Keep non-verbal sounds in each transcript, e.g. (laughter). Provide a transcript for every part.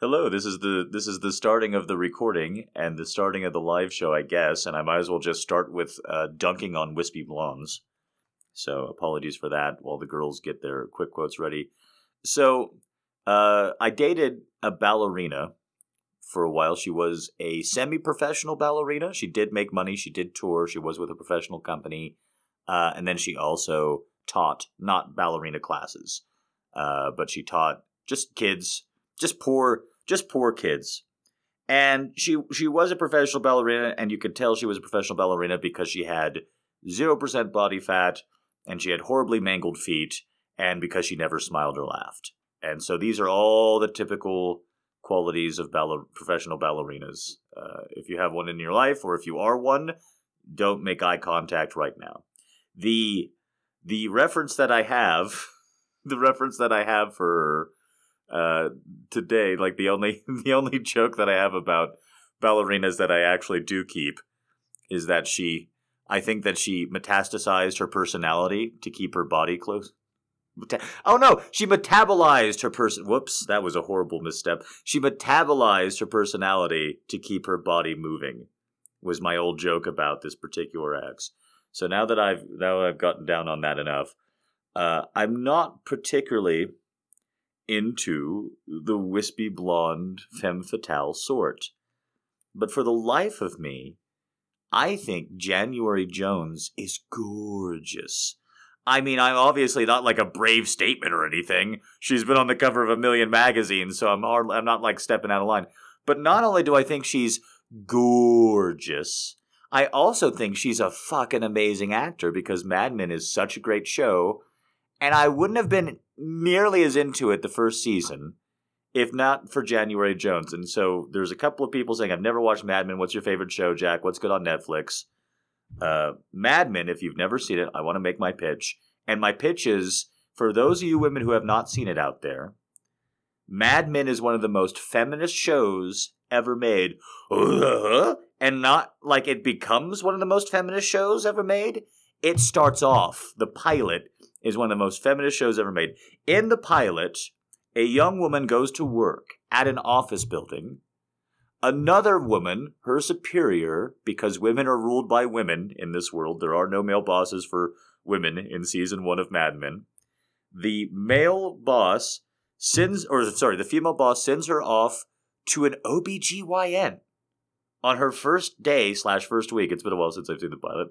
Hello, this is the this is the starting of the recording and the starting of the live show, I guess, and I might as well just start with uh, dunking on wispy blondes. So apologies for that while the girls get their quick quotes ready. So uh, I dated a ballerina for a while. She was a semi-professional ballerina. She did make money. She did tour. She was with a professional company, uh, and then she also taught not ballerina classes, uh, but she taught just kids just poor just poor kids. And she she was a professional ballerina, and you could tell she was a professional ballerina because she had zero percent body fat, and she had horribly mangled feet, and because she never smiled or laughed. And so these are all the typical qualities of baller- professional ballerinas. Uh, if you have one in your life, or if you are one, don't make eye contact right now. The the reference that I have, (laughs) the reference that I have for her uh, today. Like the only (laughs) the only joke that I have about ballerinas that I actually do keep is that she. I think that she metastasized her personality to keep her body close. Oh no, she metabolized her person. Whoops, that was a horrible misstep. She metabolized her personality to keep her body moving. Was my old joke about this particular ex. So now that I've now I've gotten down on that enough, uh, I'm not particularly into the wispy blonde femme fatale sort. But for the life of me, I think January Jones is gorgeous. I mean, I'm obviously not like a brave statement or anything. She's been on the cover of a million magazines, so I'm I'm not like stepping out of line. But not only do I think she's gorgeous, I also think she's a fucking amazing actor because Mad Men is such a great show and I wouldn't have been nearly as into it the first season if not for January Jones. And so there's a couple of people saying, I've never watched Mad Men. What's your favorite show, Jack? What's good on Netflix? Uh, Mad Men, if you've never seen it, I want to make my pitch. And my pitch is for those of you women who have not seen it out there, Mad Men is one of the most feminist shows ever made. (laughs) And not like it becomes one of the most feminist shows ever made. It starts off, the pilot is one of the most feminist shows ever made. In the pilot, a young woman goes to work at an office building. Another woman, her superior, because women are ruled by women in this world, there are no male bosses for women in season one of Mad Men. The male boss sends, or sorry, the female boss sends her off to an OBGYN on her first day slash first week. It's been a while since I've seen the pilot.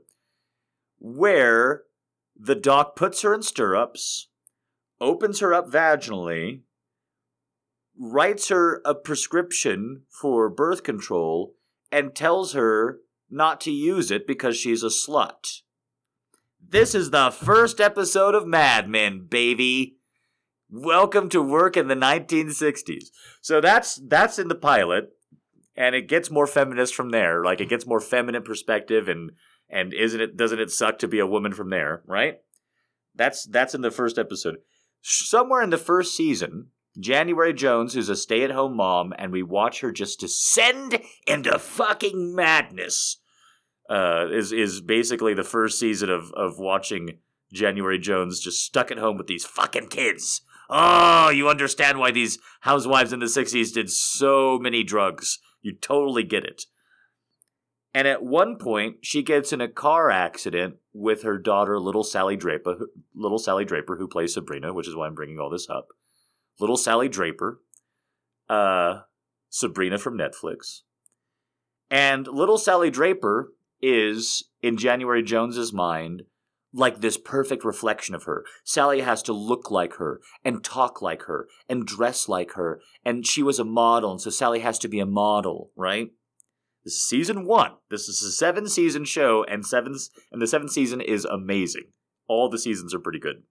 Where the doc puts her in stirrups, opens her up vaginally, writes her a prescription for birth control, and tells her not to use it because she's a slut. This is the first episode of Mad Men, baby. Welcome to work in the 1960s. So that's that's in the pilot, and it gets more feminist from there. Like it gets more feminine perspective and and isn't it doesn't it suck to be a woman from there, right? That's that's in the first episode. Somewhere in the first season, January Jones, who's a stay-at-home mom, and we watch her just descend into fucking madness. Uh, is is basically the first season of of watching January Jones just stuck at home with these fucking kids. Oh, you understand why these housewives in the 60s did so many drugs. You totally get it. And at one point, she gets in a car accident with her daughter, little Sally Draper, little Sally Draper, who plays Sabrina, which is why I'm bringing all this up. Little Sally Draper, uh, Sabrina from Netflix, and little Sally Draper is in January Jones's mind like this perfect reflection of her. Sally has to look like her and talk like her and dress like her, and she was a model, and so Sally has to be a model, right? This is season one. This is a seven season show, and seven and the seventh season is amazing. All the seasons are pretty good.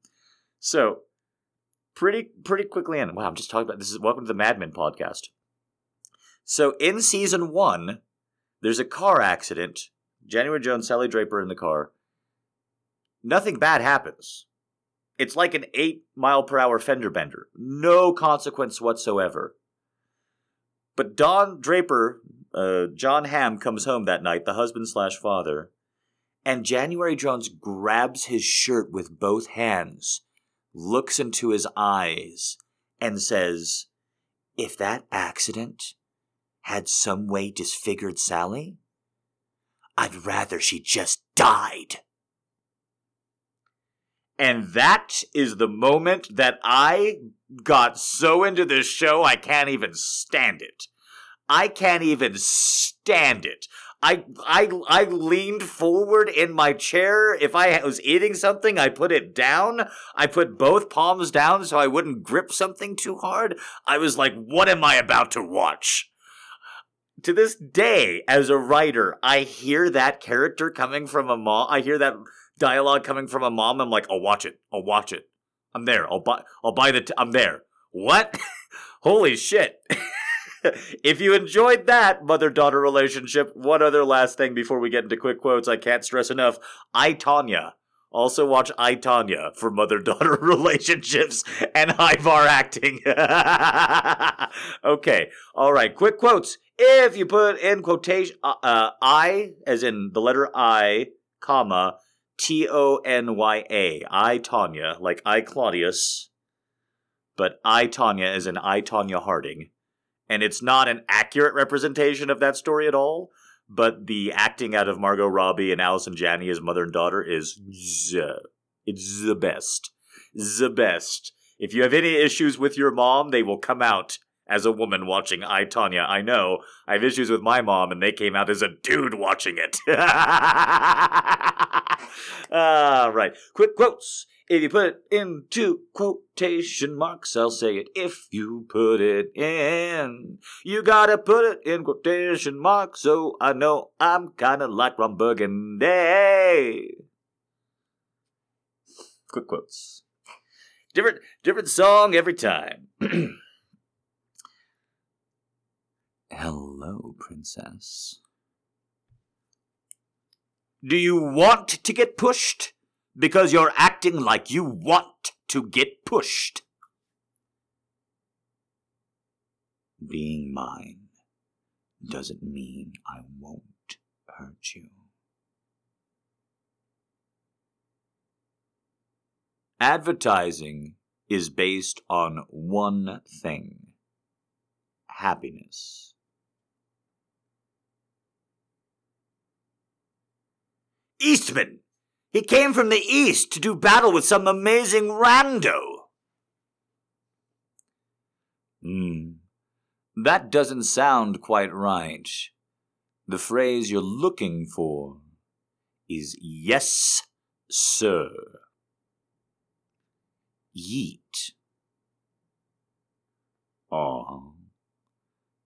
So, pretty pretty quickly in. Wow, I'm just talking about this. Is welcome to the Mad Men podcast. So in season one, there's a car accident. January Jones, Sally Draper in the car. Nothing bad happens. It's like an eight mile per hour fender bender. No consequence whatsoever. But Don Draper, uh, Jon Hamm, comes home that night, the husband slash father, and January Jones grabs his shirt with both hands, looks into his eyes, and says, if that accident had some way disfigured Sally, I'd rather she just died. And that is the moment that I got so into this show I can't even stand it. I can't even stand it. I I I leaned forward in my chair. If I was eating something, I put it down. I put both palms down so I wouldn't grip something too hard. I was like, what am I about to watch? To this day, as a writer, I hear that character coming from a mom. I hear that dialogue coming from a mom. I'm like, I'll watch it. I'll watch it. I'm there. I'll buy. I'll buy the. i t- I'm there. What? (laughs) Holy shit. (laughs) (laughs) if you enjoyed that mother daughter relationship, one other last thing before we get into quick quotes, I can't stress enough. I, Tonya. Also watch I, Tonya for mother daughter (laughs) relationships and Ivar acting. (laughs) okay. All right. Quick quotes. If you put in quotation, uh, uh, I, as in the letter I, comma, T O N Y A, I, Tonya, like I, Claudius, but I, Tonya, as in I, Tonya Harding and it's not an accurate representation of that story at all. But the acting out of Margot Robbie and Allison Janney as mother and daughter is it's the best, the best. If you have any issues with your mom, they will come out as a woman watching I Tonya. I know I have issues with my mom, and they came out as a dude watching it. (laughs) Ah, right. Quick quotes. If you put it into quotation marks, I'll say it. If you put it in, you gotta put it in quotation marks so I know I'm kinda like Ron Burgundy. Quick quotes. Different, different song every time. (clears throat) Hello, princess. Do you want to get pushed? Because you're acting like you want to get pushed. Being mine doesn't mean I won't hurt you. Advertising is based on one thing happiness. Eastman he came from the east to do battle with some amazing rando. Hmm. That doesn't sound quite right. The phrase you're looking for is yes, sir. Yeet. Aw,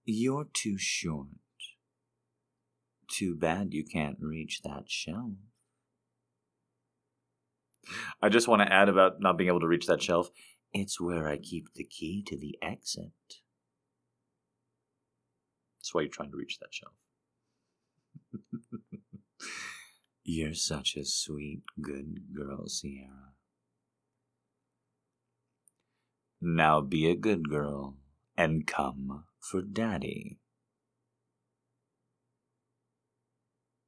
you're too short. Too bad you can't reach that shelf. I just want to add about not being able to reach that shelf. It's where I keep the key to the exit. That's why you're trying to reach that shelf. (laughs) you're such a sweet, good girl, Sierra. Now be a good girl and come for daddy.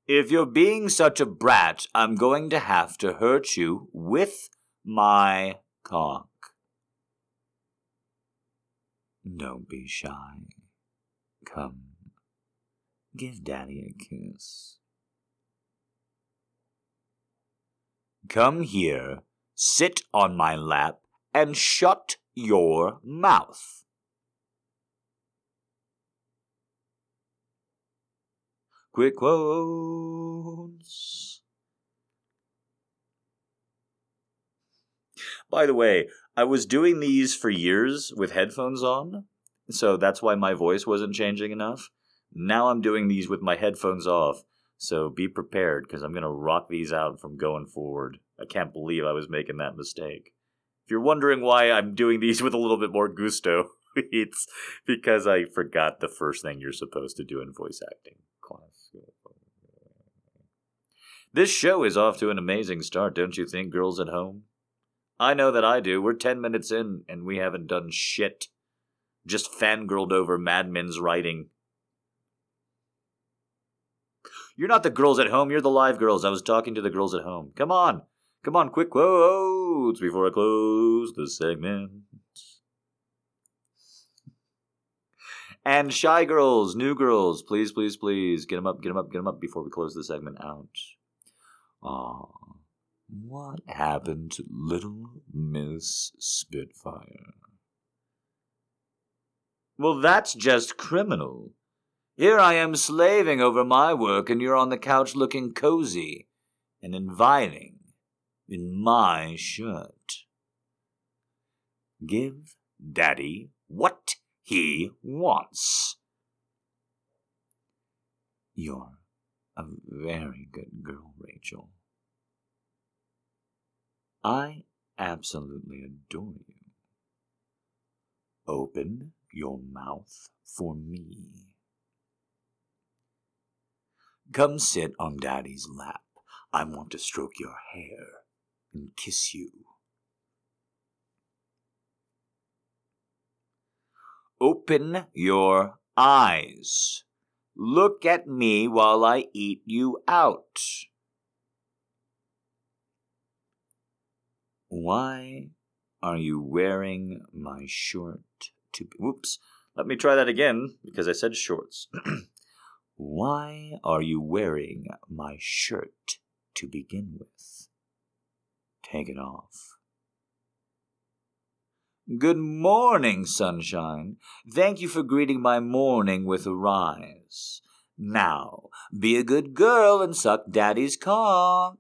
If you're being such a brat, I'm going to have to hurt you with my cock. Don't be shy. Come, give Daddy a kiss. Come here, sit on my lap, and shut your mouth. Quick quotes. By the way, I was doing these for years with headphones on, so that's why my voice wasn't changing enough. Now I'm doing these with my headphones off, so be prepared because I'm going to rock these out from going forward. I can't believe I was making that mistake. If you're wondering why I'm doing these with a little bit more gusto, (laughs) it's because I forgot the first thing you're supposed to do in voice acting class. This show is off to an amazing start, don't you think, girls at home? I know that I do. We're 10 minutes in and we haven't done shit. Just fangirled over Mad Men's writing. You're not the girls at home, you're the live girls. I was talking to the girls at home. Come on. Come on, quick quotes before I close the segment. And shy girls, new girls, please, please, please, get them up, get them up, get them up before we close the segment out. Ah, what happened to little Miss Spitfire? Well, that's just criminal. Here I am slaving over my work, and you're on the couch looking cozy and inviting in my shirt. Give Daddy what he wants. You're a very good girl, Rachel. I absolutely adore you. Open your mouth for me. Come sit on Daddy's lap. I want to stroke your hair and kiss you. Open your eyes. Look at me while I eat you out. Why are you wearing my short to whoops. Let me try that again because I said shorts. (clears throat) Why are you wearing my shirt to begin with? Take it off. Good morning, sunshine. Thank you for greeting my morning with a rise. Now, be a good girl and suck daddy's cock.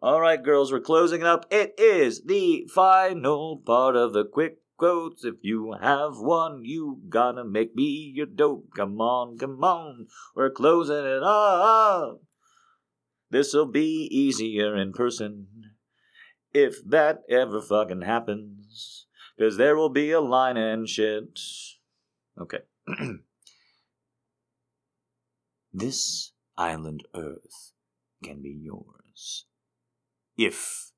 All right, girls, we're closing it up. It is the final part of the quick quotes. If you have one, you gotta make me your dope. Come on, come on. We're closing it up. This'll be easier in person if that ever fucking happens. Cause there will be a line and shit. Okay. (clears throat) this island Earth can be yours. If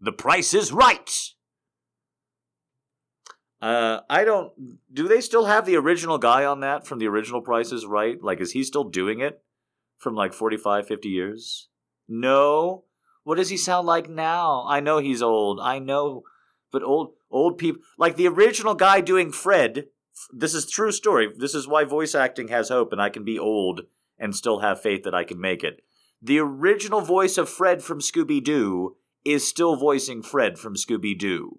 the price is right! Uh, I don't. Do they still have the original guy on that from the original Price Is Right? Like, is he still doing it from like 45, 50 years? No. What does he sound like now? I know he's old. I know, but old old people like the original guy doing Fred. This is true story. This is why voice acting has hope, and I can be old and still have faith that I can make it. The original voice of Fred from Scooby Doo is still voicing Fred from Scooby Doo.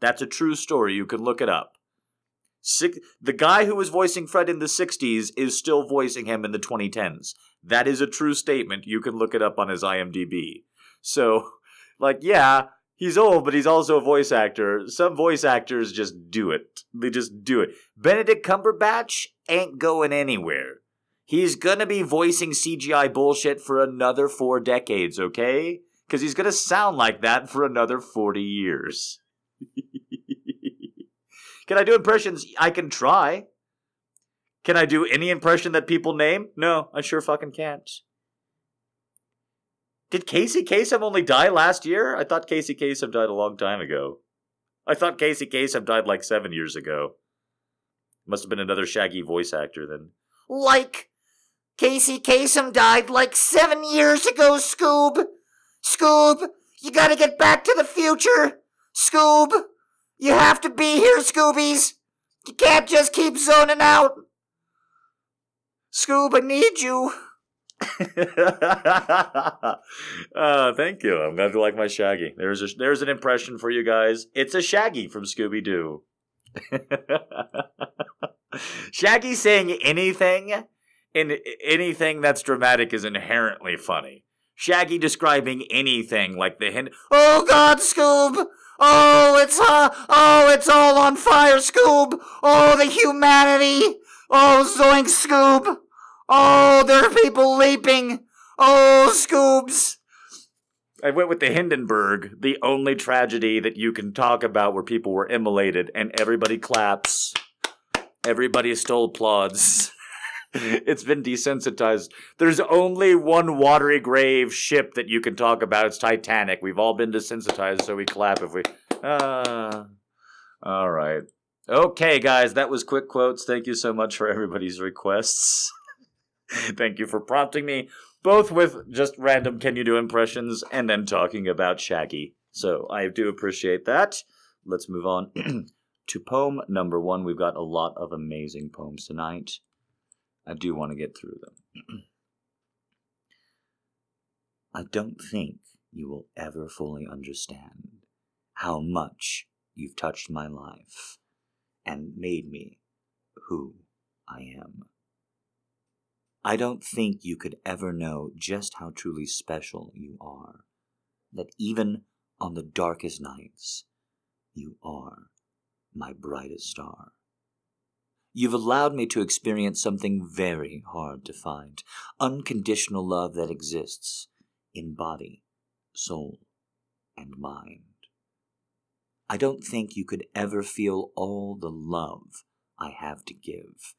That's a true story. You can look it up. Six, the guy who was voicing Fred in the 60s is still voicing him in the 2010s. That is a true statement. You can look it up on his IMDb. So, (laughs) like, yeah, he's old, but he's also a voice actor. Some voice actors just do it. They just do it. Benedict Cumberbatch ain't going anywhere. He's gonna be voicing CGI bullshit for another four decades, okay? Because he's gonna sound like that for another 40 years. (laughs) can I do impressions? I can try. Can I do any impression that people name? No, I sure fucking can't. Did Casey Kasem only die last year? I thought Casey Kasem died a long time ago. I thought Casey Kasem died like seven years ago. Must have been another Shaggy voice actor then. Like Casey Kasem died like seven years ago, Scoob. Scoob, you gotta get back to the future. Scoob, you have to be here, Scoobies. You can't just keep zoning out. Scoob, I need you. (laughs) uh, thank you. I'm glad you like my Shaggy. There's a, there's an impression for you guys. It's a Shaggy from Scooby Doo. (laughs) Shaggy saying anything in anything that's dramatic is inherently funny. Shaggy describing anything like the hint. Oh God, Scoob! Oh, it's uh, oh, it's all on fire, Scoob! Oh, the humanity! Oh, Zoink, Scoob! Oh, there are people leaping! Oh, Scoobs! I went with the Hindenburg, the only tragedy that you can talk about where people were immolated and everybody claps. Everybody still applauds. (laughs) it's been desensitized. There's only one watery grave ship that you can talk about. It's Titanic. We've all been desensitized, so we clap if we. Ah. All right. Okay, guys, that was quick quotes. Thank you so much for everybody's requests. (laughs) Thank you for prompting me, both with just random can you do impressions and then talking about Shaggy. So I do appreciate that. Let's move on. (clears throat) to poem number one. We've got a lot of amazing poems tonight. I do want to get through them. (clears throat) I don't think you will ever fully understand how much you've touched my life and made me who I am. I don't think you could ever know just how truly special you are. That even on the darkest nights, you are my brightest star. You've allowed me to experience something very hard to find unconditional love that exists in body, soul, and mind. I don't think you could ever feel all the love I have to give,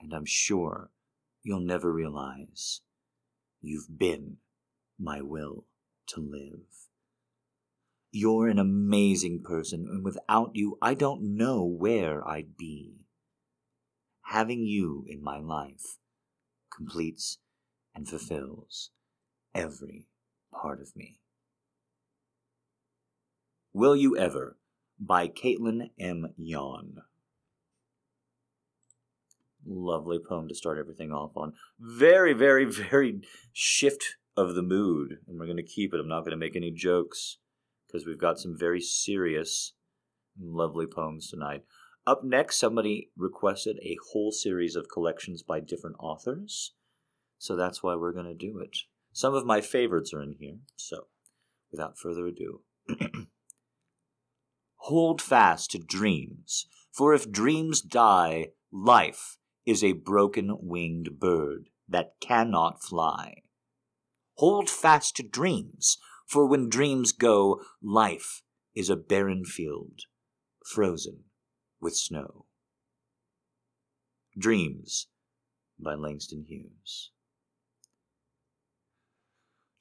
and I'm sure you'll never realize you've been my will to live. You're an amazing person, and without you, I don't know where I'd be. Having you in my life completes and fulfills every part of me. Will You Ever by Caitlin M. Yawn lovely poem to start everything off on. Very, very, very shift of the mood, and we're going to keep it. I'm not going to make any jokes because we've got some very serious, lovely poems tonight. Up next, somebody requested a whole series of collections by different authors, so that's why we're going to do it. Some of my favorites are in here, so without further ado. (clears throat) Hold fast to dreams, for if dreams die, life is a broken winged bird that cannot fly. Hold fast to dreams, for when dreams go, life is a barren field, frozen with snow. Dreams by Langston Hughes.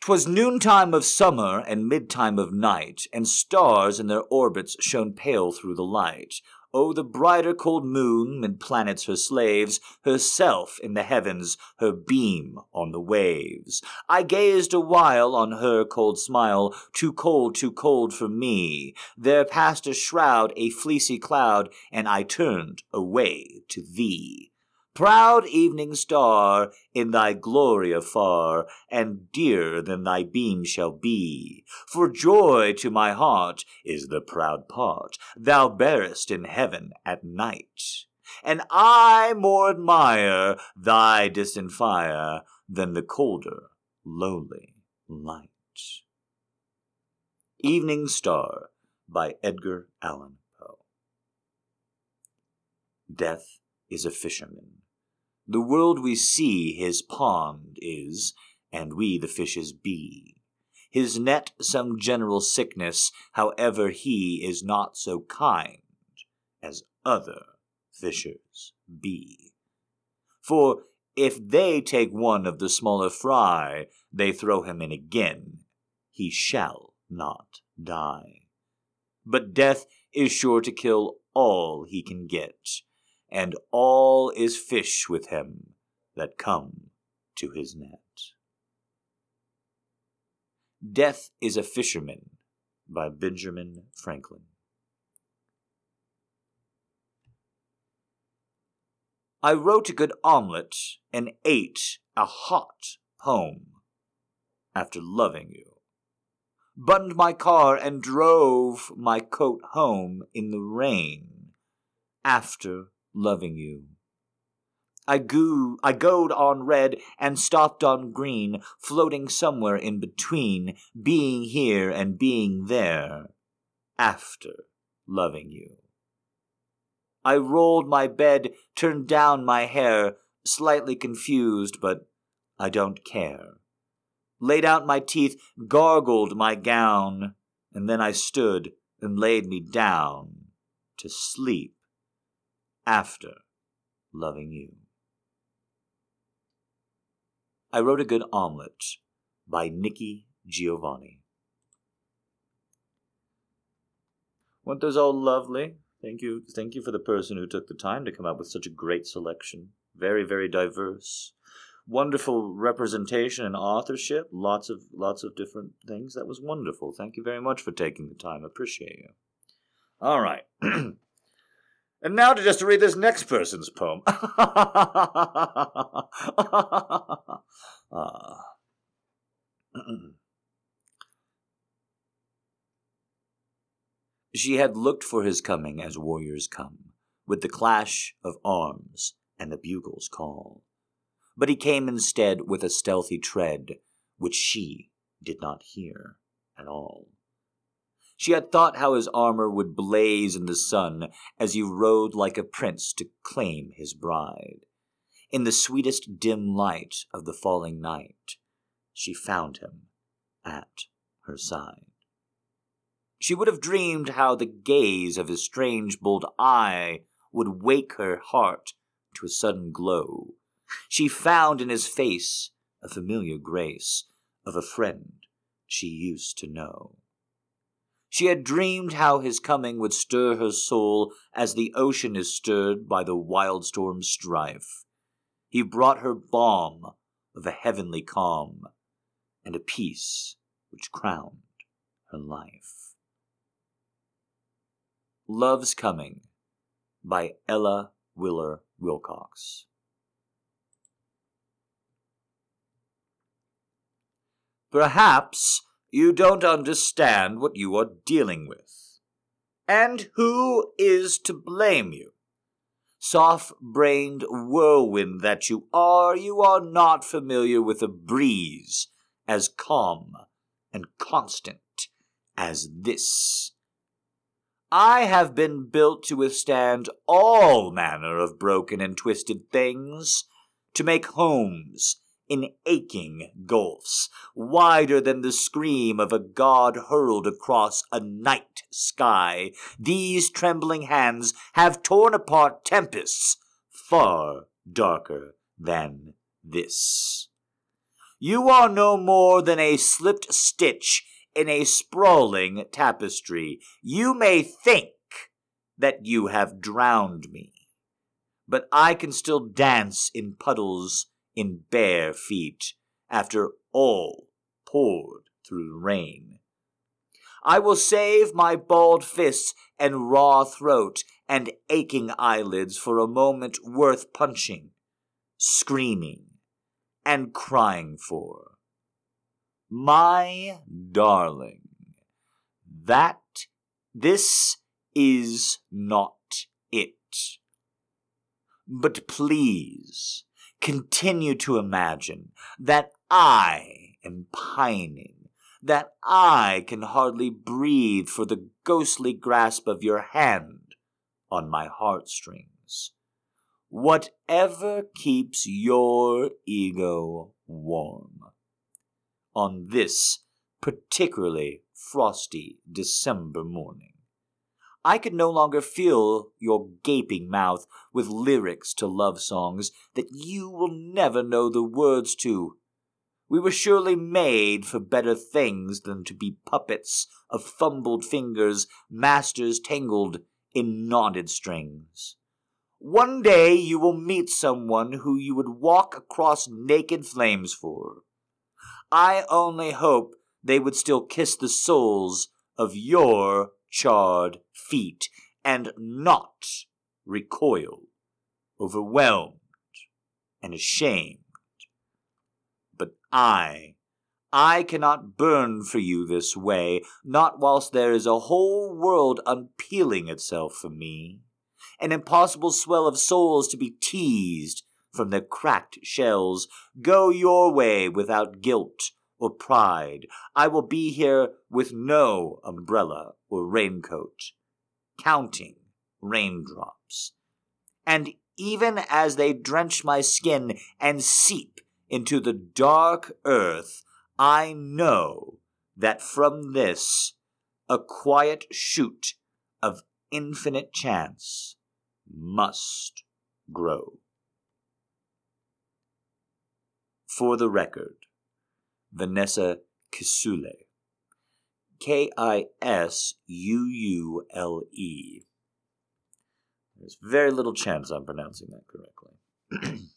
'Twas noontime of summer and midtime of night, and stars in their orbits shone pale through the light, O the brighter cold moon, and planets her slaves, herself in the heavens, her beam on the waves. I gazed a while on her cold smile, too cold, too cold for me. There passed a shroud, a fleecy cloud, and I turned away to thee. Proud evening star, in thy glory afar, and dearer than thy beam shall be. For joy to my heart is the proud part thou bearest in heaven at night. And I more admire thy distant fire than the colder, lowly light. Evening Star by Edgar Allan Poe. Death is a fisherman the world we see his pond is, and we the fishes be. His net some general sickness, however he is not so kind as other fishers be. For if they take one of the smaller fry, they throw him in again, he shall not die. But death is sure to kill all he can get, and all is fish with him that come to his net. Death is a Fisherman by Benjamin Franklin. I wrote a good omelet and ate a hot poem after loving you. Buttoned my car and drove my coat home in the rain after loving you. I goo I goed on red and stopped on green, floating somewhere in between, being here and being there, after loving you. I rolled my bed, turned down my hair, slightly confused, but I don't care. Laid out my teeth, gargled my gown, and then I stood and laid me down to sleep after loving you. I wrote a good omelet by Nikki Giovanni. Weren't those all lovely? Thank you, thank you for the person who took the time to come up with such a great selection. Very, very diverse, wonderful representation and authorship. Lots of, lots of different things. That was wonderful. Thank you very much for taking the time. Appreciate you. All right. (clears throat) And now to just read this next person's poem. Ah. (laughs) (clears throat) she had looked for his coming as warriors come, with the clash of arms and the bugle's call. But he came instead with a stealthy tread, which she did not hear at all. She had thought how his armor would blaze in the sun as he rode like a prince to claim his bride. In the sweetest dim light of the falling night, she found him at her side. She would have dreamed how the gaze of his strange, bold eye would wake her heart to a sudden glow. She found in his face a familiar grace of a friend she used to know. She had dreamed how his coming would stir her soul as the ocean is stirred by the wild storm's strife. He brought her balm of a heavenly calm and a peace which crowned her life. Love's Coming by Ella Wheeler Wilcox. Perhaps you don't understand what you are dealing with. And who is to blame you? Soft brained whirlwind that you are, you are not familiar with a breeze as calm and constant as this. I have been built to withstand all manner of broken and twisted things, to make homes in aching gulfs, wider than the scream of a god hurled across a night sky. These trembling hands have torn apart tempests far darker than this. You are no more than a slipped stitch in a sprawling tapestry. You may think that you have drowned me, but I can still dance in puddles in bare feet after all poured through the rain. I will save my bald fists and raw throat and aching eyelids for a moment worth punching, screaming, and crying for. My darling, that this is not it. But please, continue to imagine that I am pining, that I can hardly breathe for the ghostly grasp of your hand on my heartstrings. Whatever keeps your ego warm. On this particularly frosty December morning. I could no longer fill your gaping mouth with lyrics to love songs that you will never know the words to. We were surely made for better things than to be puppets of fumbled fingers, masters tangled in knotted strings. One day you will meet someone who you would walk across naked flames for. I only hope they would still kiss the soles of your charred feet, and not recoil, overwhelmed, and ashamed. But I, I cannot burn for you this way, not whilst there is a whole world unpeeling itself for me, an impossible swell of souls to be teased from their cracked shells. Go your way without guilt or pride. I will be here with no umbrella or raincoat, counting raindrops. And even as they drench my skin and seep into the dark earth, I know that from this a quiet shoot of infinite chance must grow. For the record, Vanessa Kisuule. K I S U U L E. There's very little chance I'm pronouncing that correctly. (clears throat)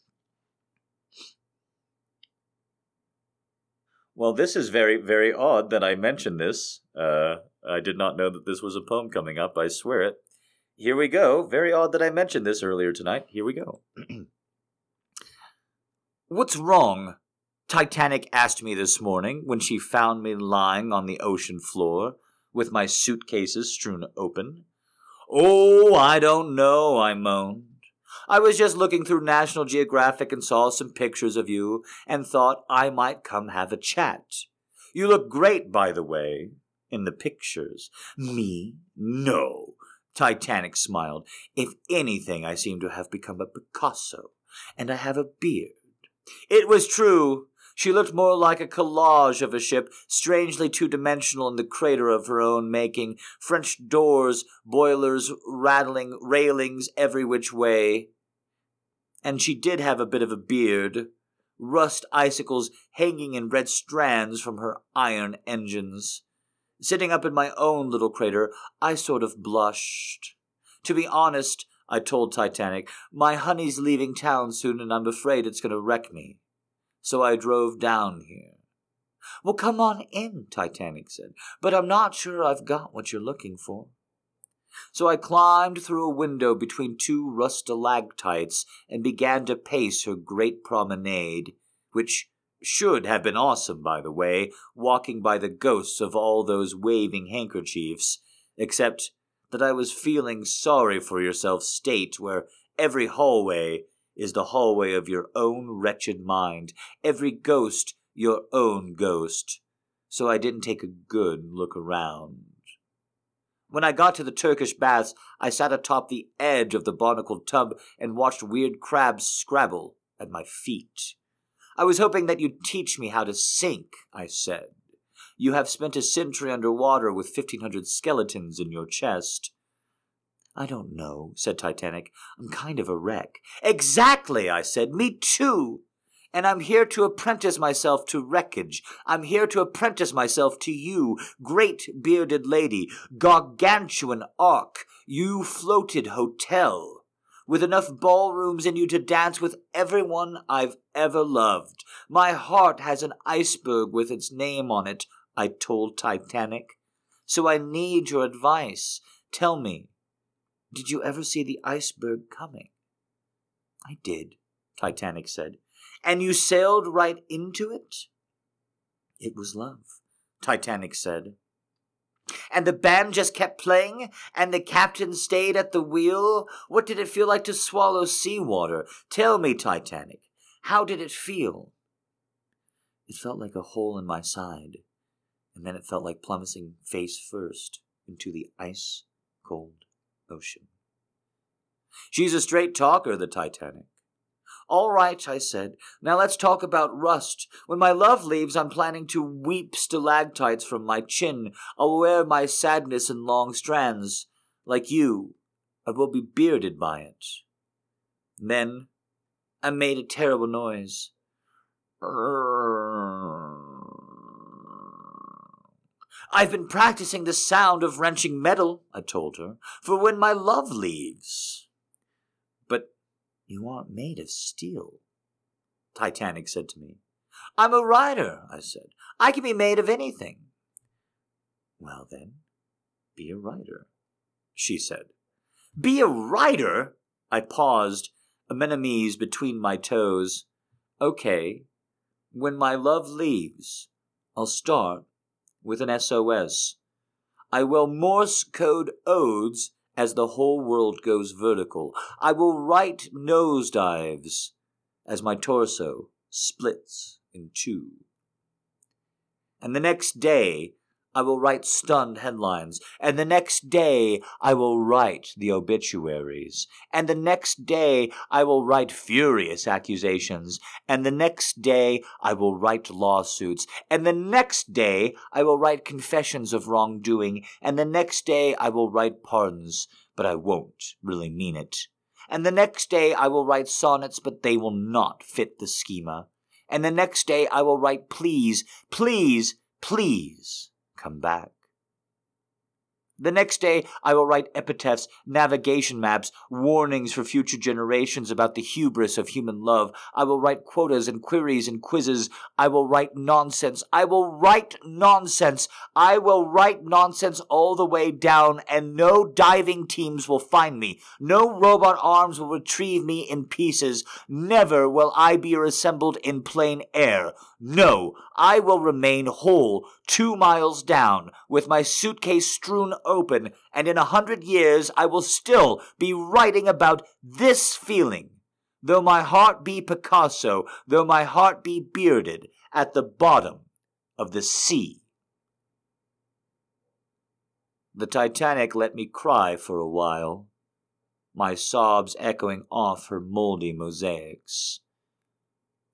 well, this is very, very odd that I mentioned this. Uh, I did not know that this was a poem coming up, I swear it. here we go. Very odd that I mentioned this earlier tonight. Here we go. (clears throat) What's wrong? Titanic asked me this morning when she found me lying on the ocean floor with my suitcases strewn open. Oh, I don't know, I moaned. I was just looking through National Geographic and saw some pictures of you and thought I might come have a chat. You look great, by the way, in the pictures. Me? No. Titanic smiled. If anything, I seem to have become a Picasso, and I have a beard. It was true. She looked more like a collage of a ship, strangely two dimensional in the crater of her own making, French doors, boilers rattling, railings every which way. And she did have a bit of a beard, rust icicles hanging in red strands from her iron engines. Sitting up in my own little crater, I sort of blushed. To be honest, I told Titanic, my honey's leaving town soon and I'm afraid it's going to wreck me. So I drove down here. Well, come on in, Titanic said, but I'm not sure I've got what you're looking for. So I climbed through a window between two rustalactites and began to pace her great promenade, which should have been awesome, by the way, walking by the ghosts of all those waving handkerchiefs, except that I was feeling sorry for yourself state where every hallway is the hallway of your own wretched mind, every ghost your own ghost. So I didn't take a good look around. When I got to the Turkish baths, I sat atop the edge of the barnacled tub and watched weird crabs scrabble at my feet. I was hoping that you'd teach me how to sink, I said. You have spent a century under water with fifteen hundred skeletons in your chest. I don't know, said Titanic. I'm kind of a wreck. Exactly, I said. Me too and I'm here to apprentice myself to wreckage. I'm here to apprentice myself to you, great bearded lady, gargantuan ark, you floated hotel, with enough ballrooms in you to dance with everyone I've ever loved. My heart has an iceberg with its name on it, I told Titanic. So I need your advice. Tell me, did you ever see the iceberg coming? I did, Titanic said and you sailed right into it? It was love, Titanic said. And the band just kept playing, and the captain stayed at the wheel? What did it feel like to swallow seawater? Tell me, Titanic, how did it feel? It felt like a hole in my side, and then it felt like plummeting face first into the ice cold ocean. She's a straight talker, the Titanic. All right, I said. Now let's talk about rust. When my love leaves, I'm planning to weep stalactites from my chin. I'll wear my sadness in long strands. Like you, I will be bearded by it. Then I made a terrible noise. I've been practicing the sound of wrenching metal, I told her, for when my love leaves. But you aren't made of steel, Titanic said to me. I'm a writer, I said. I can be made of anything. Well, then, be a writer, she said. Be a writer? I paused, anemones between my toes. Okay, when my love leaves, I'll start with an SOS. I will Morse code odes as the whole world goes vertical. I will write nosedives as my torso splits in two. And the next day, I will write stunned headlines, and the next day I will write the obituaries, and the next day I will write furious accusations, and the next day I will write lawsuits, and the next day I will write confessions of wrongdoing, and the next day I will write pardons, but I won't really mean it. And the next day I will write sonnets, but they will not fit the schema. And the next day I will write please, please, please come back. The next day, I will write epitaphs, navigation maps, warnings for future generations about the hubris of human love. I will write quotas and queries and quizzes. I will write nonsense. I will write nonsense. I will write nonsense all the way down, and no diving teams will find me. No robot arms will retrieve me in pieces. Never will I be reassembled in plain air. No, I will remain whole two miles down, with my suitcase strewn open, and in a hundred years I will still be writing about this feeling. Though my heart be Picasso, though my heart be bearded, at the bottom of the sea. The Titanic let me cry for a while, my sobs echoing off her moldy mosaics.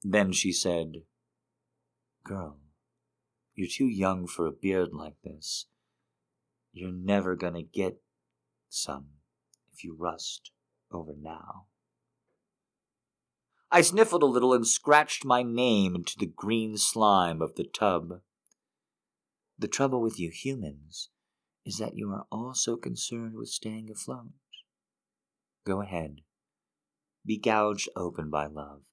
Then she said, Girl, you're too young for a beard like this. You're never gonna get some if you rust over now. I sniffled a little and scratched my name into the green slime of the tub. The trouble with you humans is that you are all so concerned with staying afloat. Go ahead. Be gouged open by love.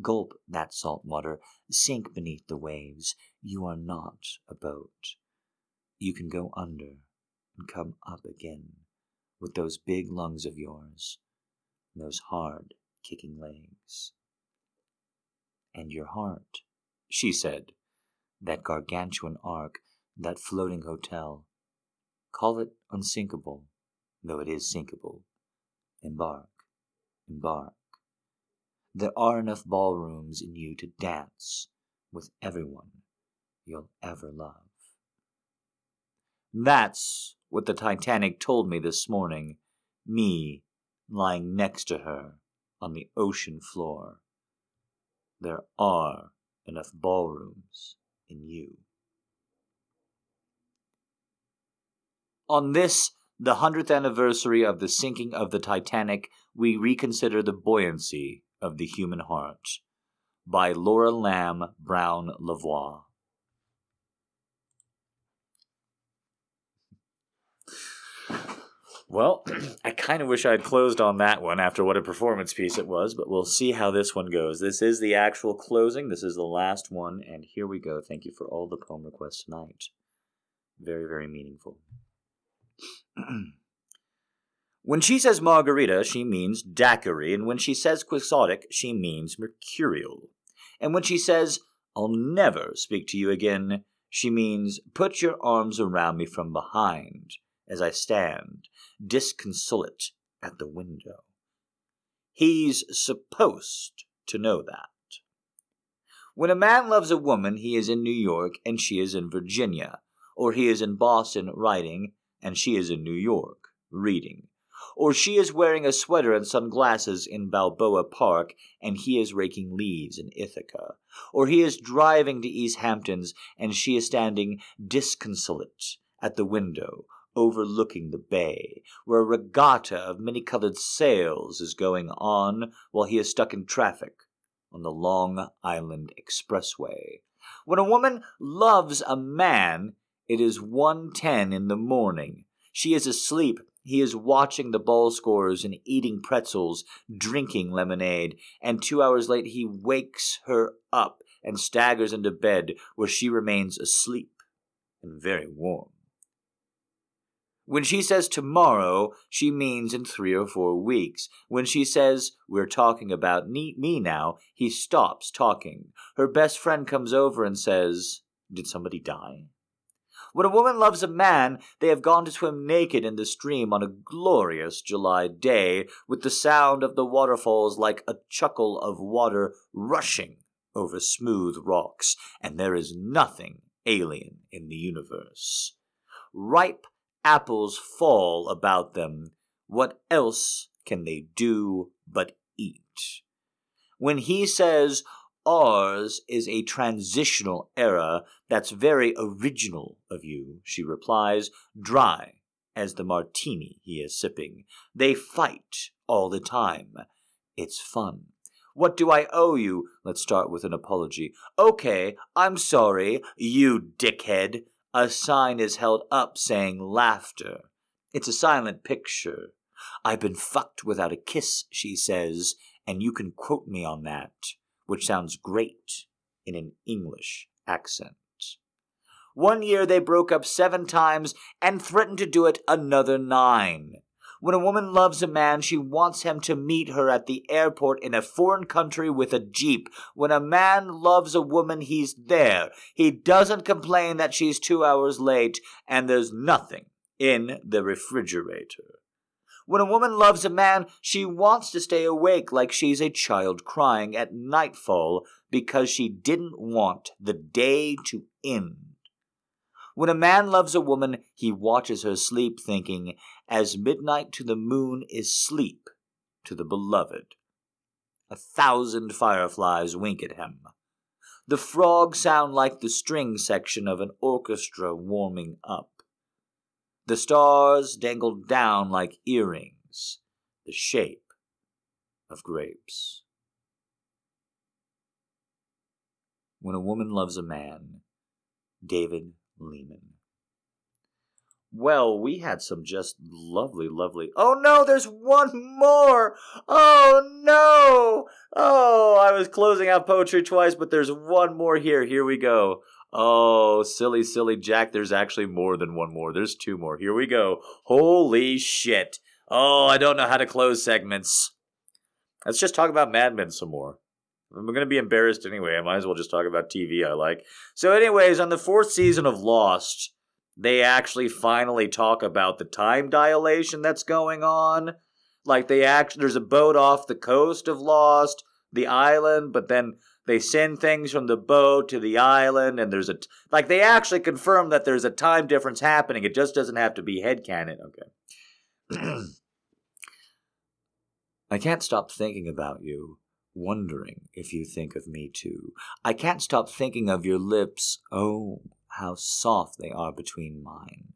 Gulp that salt water. Sink beneath the waves. You are not a boat. You can go under and come up again with those big lungs of yours, those hard, kicking legs. And your heart, she said, that gargantuan ark, that floating hotel. Call it unsinkable, though it is sinkable. Embark, embark. There are enough ballrooms in you to dance with everyone you'll ever love. That's what the Titanic told me this morning, me lying next to her on the ocean floor. There are enough ballrooms in you. On this the 100th anniversary of the sinking of the Titanic, we reconsider the buoyancy of the human heart. By Laura Lamb Brown Lavoie. Well, (clears throat) I kind of wish I'd closed on that one after what a performance piece it was, but we'll see how this one goes. This is the actual closing. This is the last one, and here we go. Thank you for all the poem requests tonight. Very, very meaningful. (clears throat) when she says margarita, she means daiquiri, and when she says quixotic, she means mercurial. And when she says, I'll never speak to you again, she means put your arms around me from behind as I stand, disconsolate, at the window. He's supposed to know that. When a man loves a woman, he is in New York and she is in Virginia, or he is in Boston writing and she is in New York, reading. Or she is wearing a sweater and sunglasses in Balboa Park, and he is raking leaves in Ithaca. Or he is driving to East Hamptons, and she is standing disconsolate at the window, overlooking the bay, where a regatta of many colored sails is going on while he is stuck in traffic on the Long Island Expressway. When a woman loves a man, it is 1.10 in the morning. She is asleep. He is watching the ball scores and eating pretzels, drinking lemonade, and two hours late he wakes her up and staggers into bed where she remains asleep and very warm. When she says tomorrow, she means in three or four weeks. When she says, We're talking about me now, he stops talking. Her best friend comes over and says, Did somebody die? When a woman loves a man, they have gone to swim naked in the stream on a glorious July day, with the sound of the waterfalls like a chuckle of water rushing over smooth rocks, and there is nothing alien in the universe. Ripe apples fall about them. What else can they do but eat? When he says, Ours is a transitional era that's very original of you, she replies, dry as the martini he is sipping. They fight all the time. It's fun. What do I owe you? Let's start with an apology. Okay, I'm sorry, you dickhead. A sign is held up saying laughter It's a silent picture. I've been fucked without a kiss, she says, and you can quote me on that, which sounds great in an English accent. One year they broke up seven times and threatened to do it another nine. When a woman loves a man, she wants him to meet her at the airport in a foreign country with a jeep. When a man loves a woman, he's there. He doesn't complain that she's two hours late and there's nothing in the refrigerator. When a woman loves a man, she wants to stay awake like she's a child crying at nightfall because she didn't want the day to end. When a man loves a woman, he watches her sleep, thinking, As midnight to the moon is sleep to the beloved. A thousand fireflies wink at him. The frogs sound like the string section of an orchestra warming up. The stars dangle down like earrings, the shape of grapes. When a woman loves a man, David Lehman. Well, we had some just lovely, lovely. Oh no, there's one more! Oh no! Oh, I was closing out poetry twice, but there's one more here. Here we go. Oh, silly, silly Jack, there's actually more than one more. There's two more. Here we go. Holy shit. Oh, I don't know how to close segments. Let's just talk about Mad Men some more. I'm going to be embarrassed anyway. I might as well just talk about TV I like. So, anyways, on the fourth season of Lost, they actually finally talk about the time dilation that's going on. Like they act, there's a boat off the coast of Lost, the island, but then they send things from the boat to the island, and there's a like they actually confirm that there's a time difference happening. It just doesn't have to be headcanon. Okay. (clears throat) I can't stop thinking about you wondering if you think of me too. I can't stop thinking of your lips. Oh, how soft they are between mine.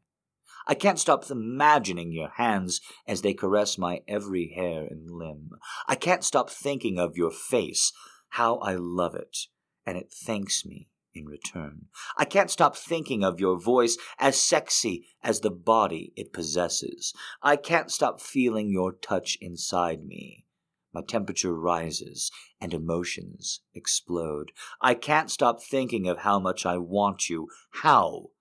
I can't stop imagining your hands as they caress my every hair and limb. I can't stop thinking of your face, how I love it, and it thanks me in return. I can't stop thinking of your voice as sexy as the body it possesses. I can't stop feeling your touch inside me. My temperature rises and emotions explode. I can't stop thinking of how much I want you, how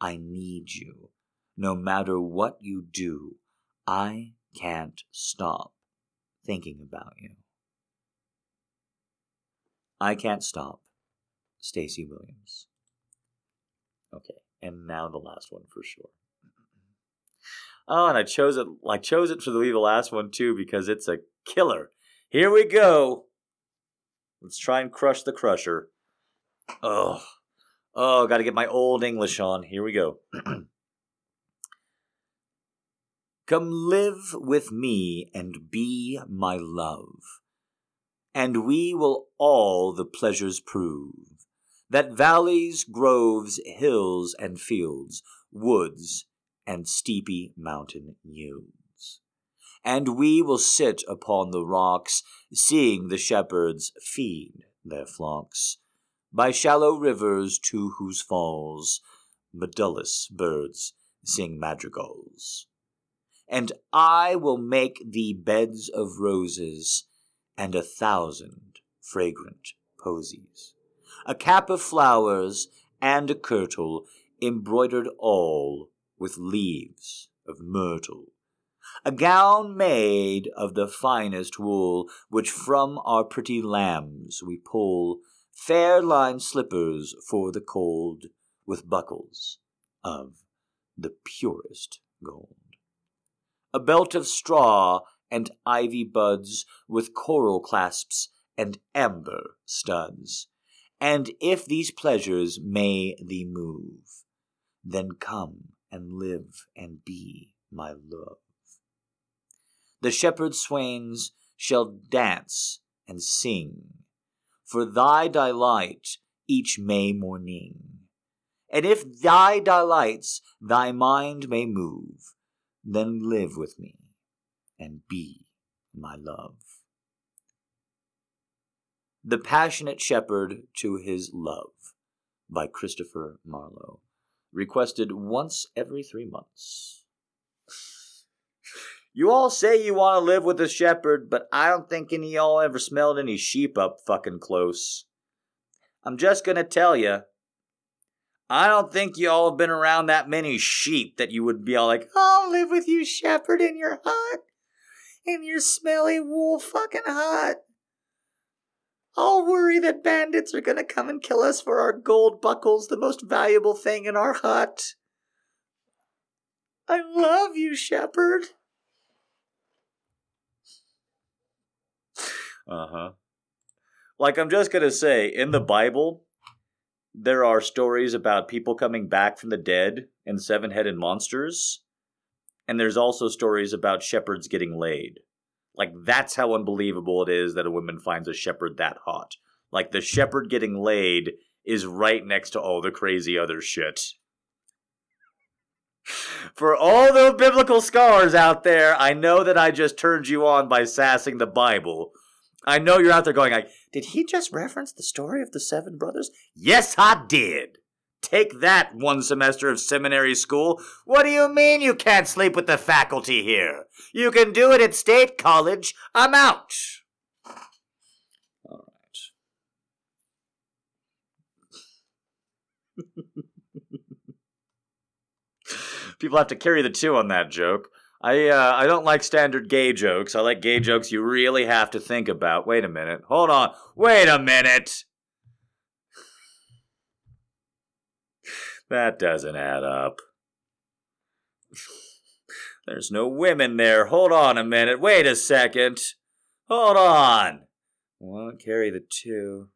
I need you. No matter what you do, I can't stop thinking about you. I can't stop. Stacy Williams. Okay, and now the last one for sure. Oh, and I chose it. I chose it for the the last one too because it's a killer. Here we go. Let's try and crush the crusher. Oh, oh, got to get my old English on. Here we go. (clears throat) Come live with me and be my love, and we will all the pleasures prove that valleys, groves, hills, and fields, woods, and steepy mountain yield and we will sit upon the rocks, seeing the shepherds feed their flocks, by shallow rivers to whose falls medullus birds sing madrigals. And I will make thee beds of roses and a thousand fragrant posies, a cap of flowers and a kirtle embroidered all with leaves of myrtle a gown made of the finest wool, which from our pretty lambs we pull, fair lined slippers for the cold, with buckles of the purest gold. A belt of straw and ivy buds, with coral clasps and amber studs. And if these pleasures may thee move, then come and live and be my love the shepherd swains shall dance and sing for thy delight each May morning. And if thy delights thy mind may move, then live with me and be my love. The Passionate Shepherd to His Love by Christopher Marlowe. Requested once every three months. You all say you want to live with a shepherd, but I don't think any of y'all ever smelled any sheep up fucking close. I'm just gonna tell you, I don't think you all have been around that many sheep that you would be all like, I'll live with you, shepherd, in your hut, in your smelly wool fucking hut. I'll worry that bandits are gonna come and kill us for our gold buckles, the most valuable thing in our hut. I love you, shepherd. Uh huh. Like, I'm just going to say, in the Bible, there are stories about people coming back from the dead and seven headed monsters. And there's also stories about shepherds getting laid. Like, that's how unbelievable it is that a woman finds a shepherd that hot. Like, the shepherd getting laid is right next to all the crazy other shit. (laughs) For all the biblical scholars out there, I know that I just turned you on by sassing the Bible. I know you're out there going like, did he just reference the story of the seven brothers? Yes, I did. Take that one semester of seminary school. What do you mean you can't sleep with the faculty here? You can do it at State College. I'm out. All right. (laughs) People have to carry the two on that joke. I uh, I don't like standard gay jokes. I like gay jokes you really have to think about. Wait a minute. Hold on. Wait a minute. That doesn't add up. There's no women there. Hold on a minute. Wait a second. Hold on. Won't carry the two.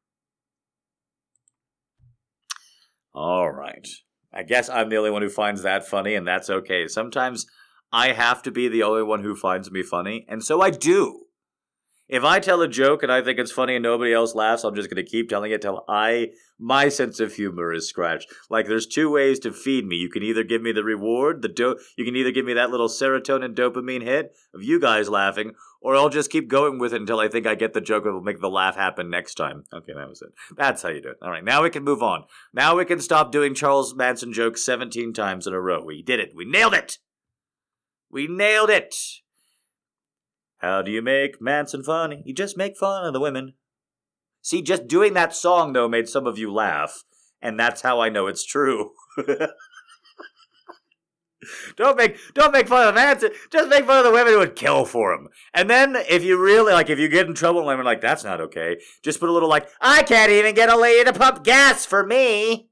All right. I guess I'm the only one who finds that funny, and that's okay. Sometimes I have to be the only one who finds me funny, and so I do. If I tell a joke and I think it's funny and nobody else laughs, I'm just going to keep telling it till I my sense of humor is scratched. Like there's two ways to feed me. You can either give me the reward, the do- you can either give me that little serotonin dopamine hit of you guys laughing, or I'll just keep going with it until I think I get the joke that will make the laugh happen next time. Okay, that was it. That's how you do it. All right, now we can move on. Now we can stop doing Charles Manson jokes 17 times in a row. We did it. We nailed it. We nailed it! How do you make Manson funny? You just make fun of the women. See, just doing that song, though, made some of you laugh, and that's how I know it's true. (laughs) don't make don't make fun of Manson. Just make fun of the women who would kill for him. And then, if you really like, if you get in trouble, and women like that's not okay. Just put a little like, I can't even get a lady to pump gas for me.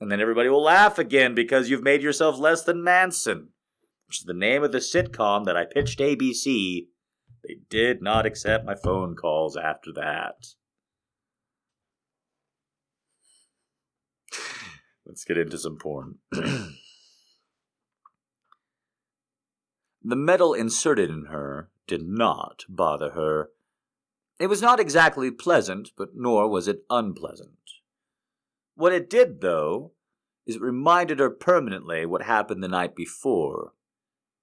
And then everybody will laugh again because you've made yourself less than Manson which is the name of the sitcom that I pitched ABC, they did not accept my phone calls after that. Let's get into some porn. the metal inserted in her did not bother her. It was not exactly pleasant, but nor was it unpleasant. What it did, though, is it reminded her permanently what happened the night before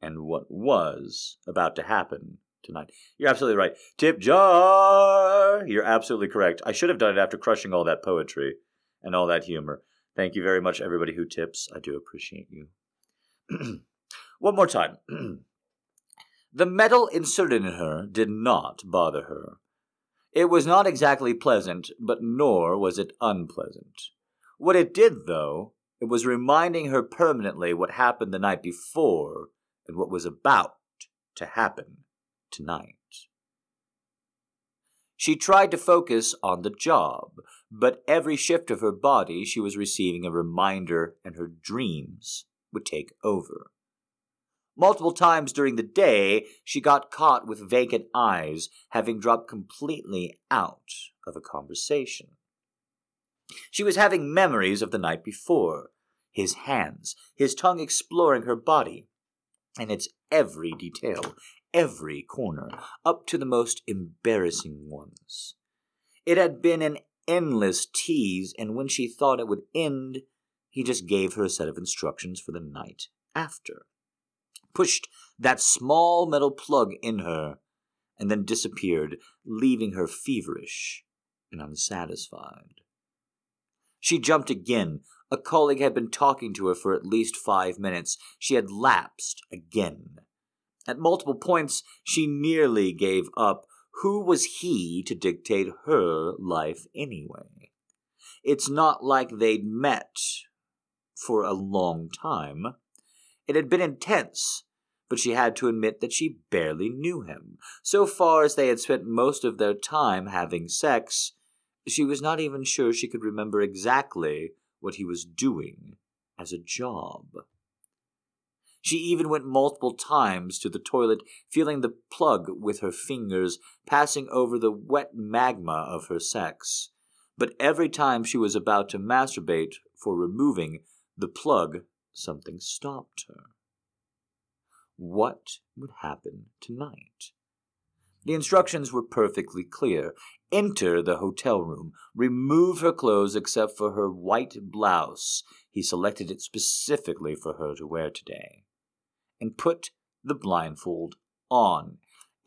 and what was about to happen tonight. You're absolutely right. Tip jar! You're absolutely correct. I should have done it after crushing all that poetry and all that humor. Thank you very much, everybody who tips. I do appreciate you. (clears throat) One more time. (clears throat) the metal inserted in her did not bother her. It was not exactly pleasant, but nor was it unpleasant. What it did, though, it was reminding her permanently what happened the night before and what was about to happen tonight. She tried to focus on the job, but every shift of her body she was receiving a reminder, and her dreams would take over. Multiple times during the day, she got caught with vacant eyes, having dropped completely out of a conversation. She was having memories of the night before his hands, his tongue exploring her body, and its every detail, every corner, up to the most embarrassing ones. It had been an endless tease, and when she thought it would end, he just gave her a set of instructions for the night after, pushed that small metal plug in her, and then disappeared, leaving her feverish and unsatisfied. She jumped again, a colleague had been talking to her for at least five minutes. She had lapsed again. At multiple points, she nearly gave up. Who was he to dictate her life anyway? It's not like they'd met for a long time. It had been intense, but she had to admit that she barely knew him. So far as they had spent most of their time having sex, she was not even sure she could remember exactly what he was doing as a job. She even went multiple times to the toilet, feeling the plug with her fingers, passing over the wet magma of her sex. But every time she was about to masturbate for removing the plug, something stopped her. What would happen tonight? The instructions were perfectly clear. Enter the hotel room, remove her clothes except for her white blouse. He selected it specifically for her to wear today. And put the blindfold on.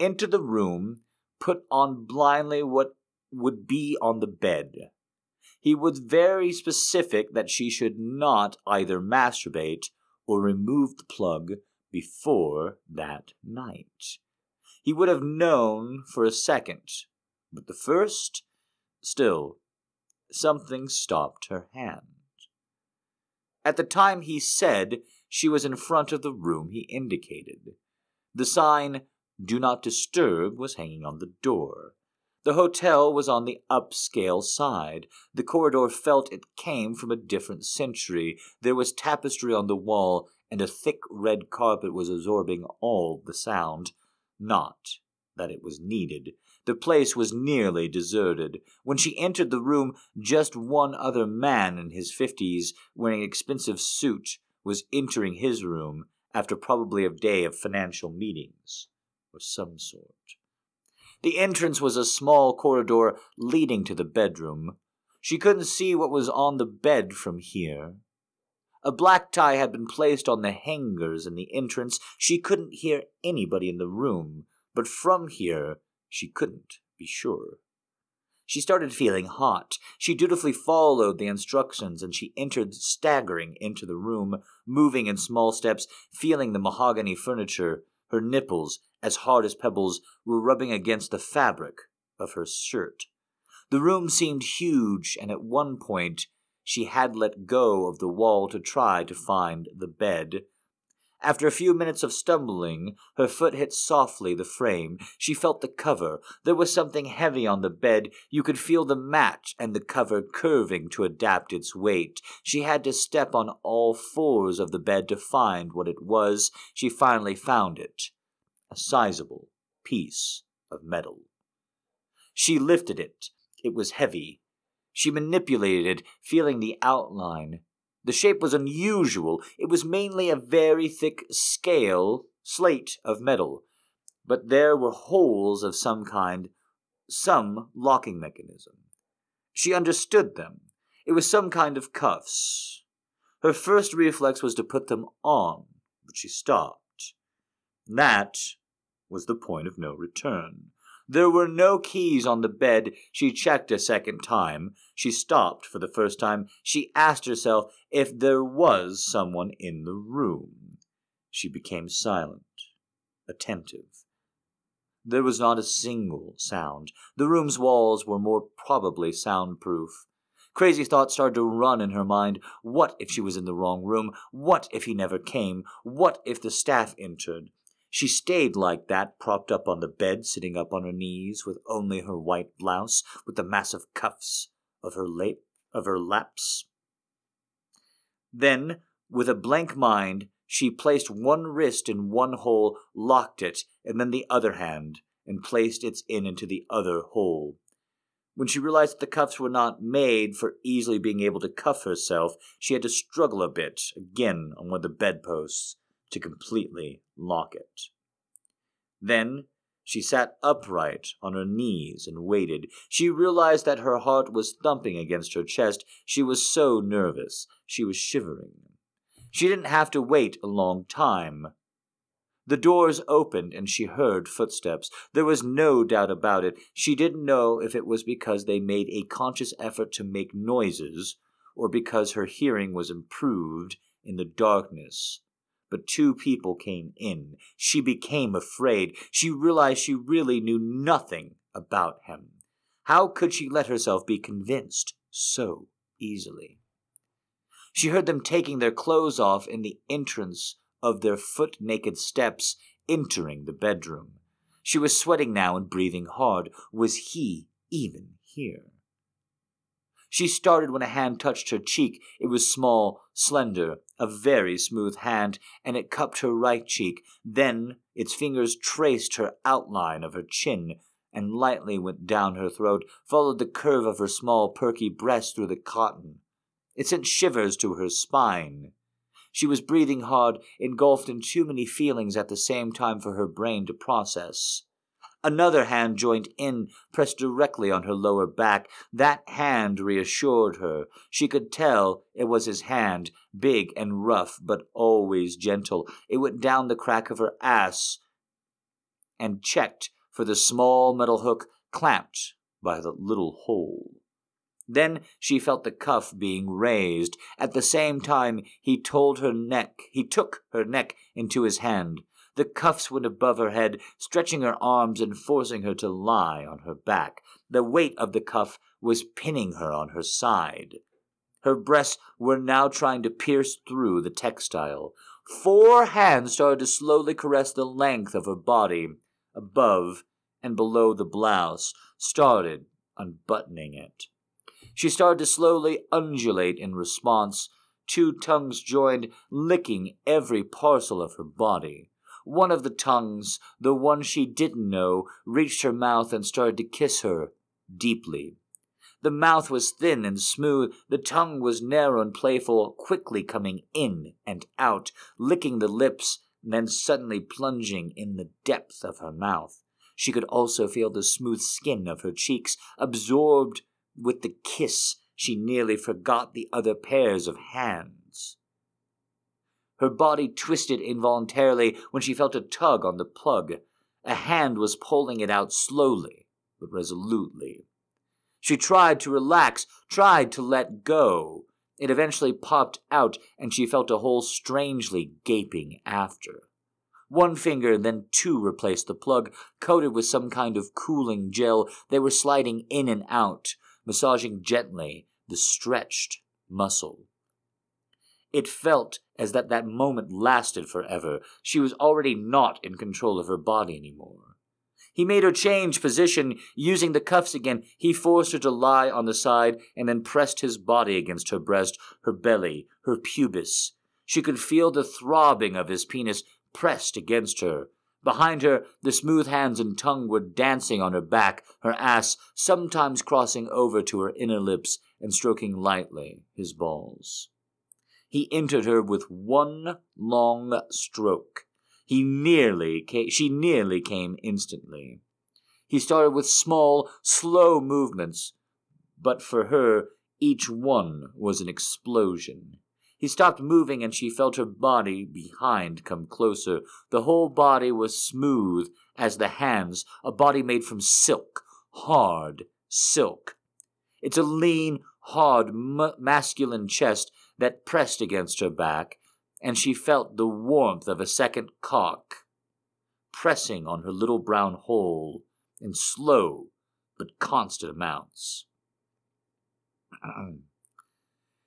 Enter the room, put on blindly what would be on the bed. He was very specific that she should not either masturbate or remove the plug before that night. He would have known for a second, but the first, still, something stopped her hand. At the time he said she was in front of the room he indicated. The sign, Do Not Disturb, was hanging on the door. The hotel was on the upscale side. The corridor felt it came from a different century. There was tapestry on the wall, and a thick red carpet was absorbing all the sound. Not that it was needed. The place was nearly deserted. When she entered the room, just one other man in his fifties, wearing expensive suit, was entering his room after probably a day of financial meetings of some sort. The entrance was a small corridor leading to the bedroom. She couldn't see what was on the bed from here. A black tie had been placed on the hangers in the entrance. She couldn't hear anybody in the room, but from here she couldn't be sure. She started feeling hot. She dutifully followed the instructions and she entered staggering into the room, moving in small steps, feeling the mahogany furniture. Her nipples, as hard as pebbles, were rubbing against the fabric of her shirt. The room seemed huge, and at one point she had let go of the wall to try to find the bed. After a few minutes of stumbling, her foot hit softly the frame. She felt the cover. There was something heavy on the bed. You could feel the mat and the cover curving to adapt its weight. She had to step on all fours of the bed to find what it was. She finally found it a sizable piece of metal. She lifted it. It was heavy. She manipulated it, feeling the outline. The shape was unusual. It was mainly a very thick scale, slate of metal, but there were holes of some kind, some locking mechanism. She understood them. It was some kind of cuffs. Her first reflex was to put them on, but she stopped. That was the point of no return. There were no keys on the bed. She checked a second time. She stopped for the first time. She asked herself if there was someone in the room. She became silent, attentive. There was not a single sound. The room's walls were more probably soundproof. Crazy thoughts started to run in her mind. What if she was in the wrong room? What if he never came? What if the staff entered? She stayed like that, propped up on the bed, sitting up on her knees, with only her white blouse, with the massive cuffs of her lap, of her laps. Then, with a blank mind, she placed one wrist in one hole, locked it, and then the other hand, and placed its end into the other hole. When she realized that the cuffs were not made for easily being able to cuff herself, she had to struggle a bit, again on one of the bedposts, to completely lock it. Then she sat upright on her knees and waited. She realized that her heart was thumping against her chest. She was so nervous. She was shivering. She didn't have to wait a long time. The doors opened and she heard footsteps. There was no doubt about it. She didn't know if it was because they made a conscious effort to make noises or because her hearing was improved in the darkness but two people came in. She became afraid. She realized she really knew nothing about him. How could she let herself be convinced so easily? She heard them taking their clothes off in the entrance of their foot naked steps entering the bedroom. She was sweating now and breathing hard. Was he even here? She started when a hand touched her cheek. It was small, slender, a very smooth hand, and it cupped her right cheek. Then its fingers traced her outline of her chin and lightly went down her throat, followed the curve of her small, perky breast through the cotton. It sent shivers to her spine. She was breathing hard, engulfed in too many feelings at the same time for her brain to process. Another hand joined in, pressed directly on her lower back. That hand reassured her. She could tell it was his hand, big and rough, but always gentle. It went down the crack of her ass and checked for the small metal hook clamped by the little hole. Then she felt the cuff being raised. At the same time, he told her neck, he took her neck into his hand. The cuffs went above her head, stretching her arms and forcing her to lie on her back. The weight of the cuff was pinning her on her side. Her breasts were now trying to pierce through the textile. Four hands started to slowly caress the length of her body, above and below the blouse, started unbuttoning it. She started to slowly undulate in response. Two tongues joined, licking every parcel of her body. One of the tongues, the one she didn't know, reached her mouth and started to kiss her deeply. The mouth was thin and smooth, the tongue was narrow and playful, quickly coming in and out, licking the lips, and then suddenly plunging in the depth of her mouth. She could also feel the smooth skin of her cheeks absorbed with the kiss, she nearly forgot the other pairs of hands. Her body twisted involuntarily when she felt a tug on the plug. A hand was pulling it out slowly, but resolutely. She tried to relax, tried to let go. It eventually popped out, and she felt a hole strangely gaping after. One finger, then two replaced the plug, coated with some kind of cooling gel. They were sliding in and out massaging gently the stretched muscle. It felt as that that moment lasted forever. She was already not in control of her body anymore. He made her change position, using the cuffs again. He forced her to lie on the side and then pressed his body against her breast, her belly, her pubis. She could feel the throbbing of his penis pressed against her, Behind her, the smooth hands and tongue were dancing on her back, her ass sometimes crossing over to her inner lips and stroking lightly his balls. He entered her with one long stroke. He nearly came, she nearly came instantly. He started with small, slow movements, but for her, each one was an explosion. He stopped moving and she felt her body behind come closer. The whole body was smooth as the hands, a body made from silk, hard silk. It's a lean, hard, m- masculine chest that pressed against her back, and she felt the warmth of a second cock pressing on her little brown hole in slow but constant amounts. (clears throat)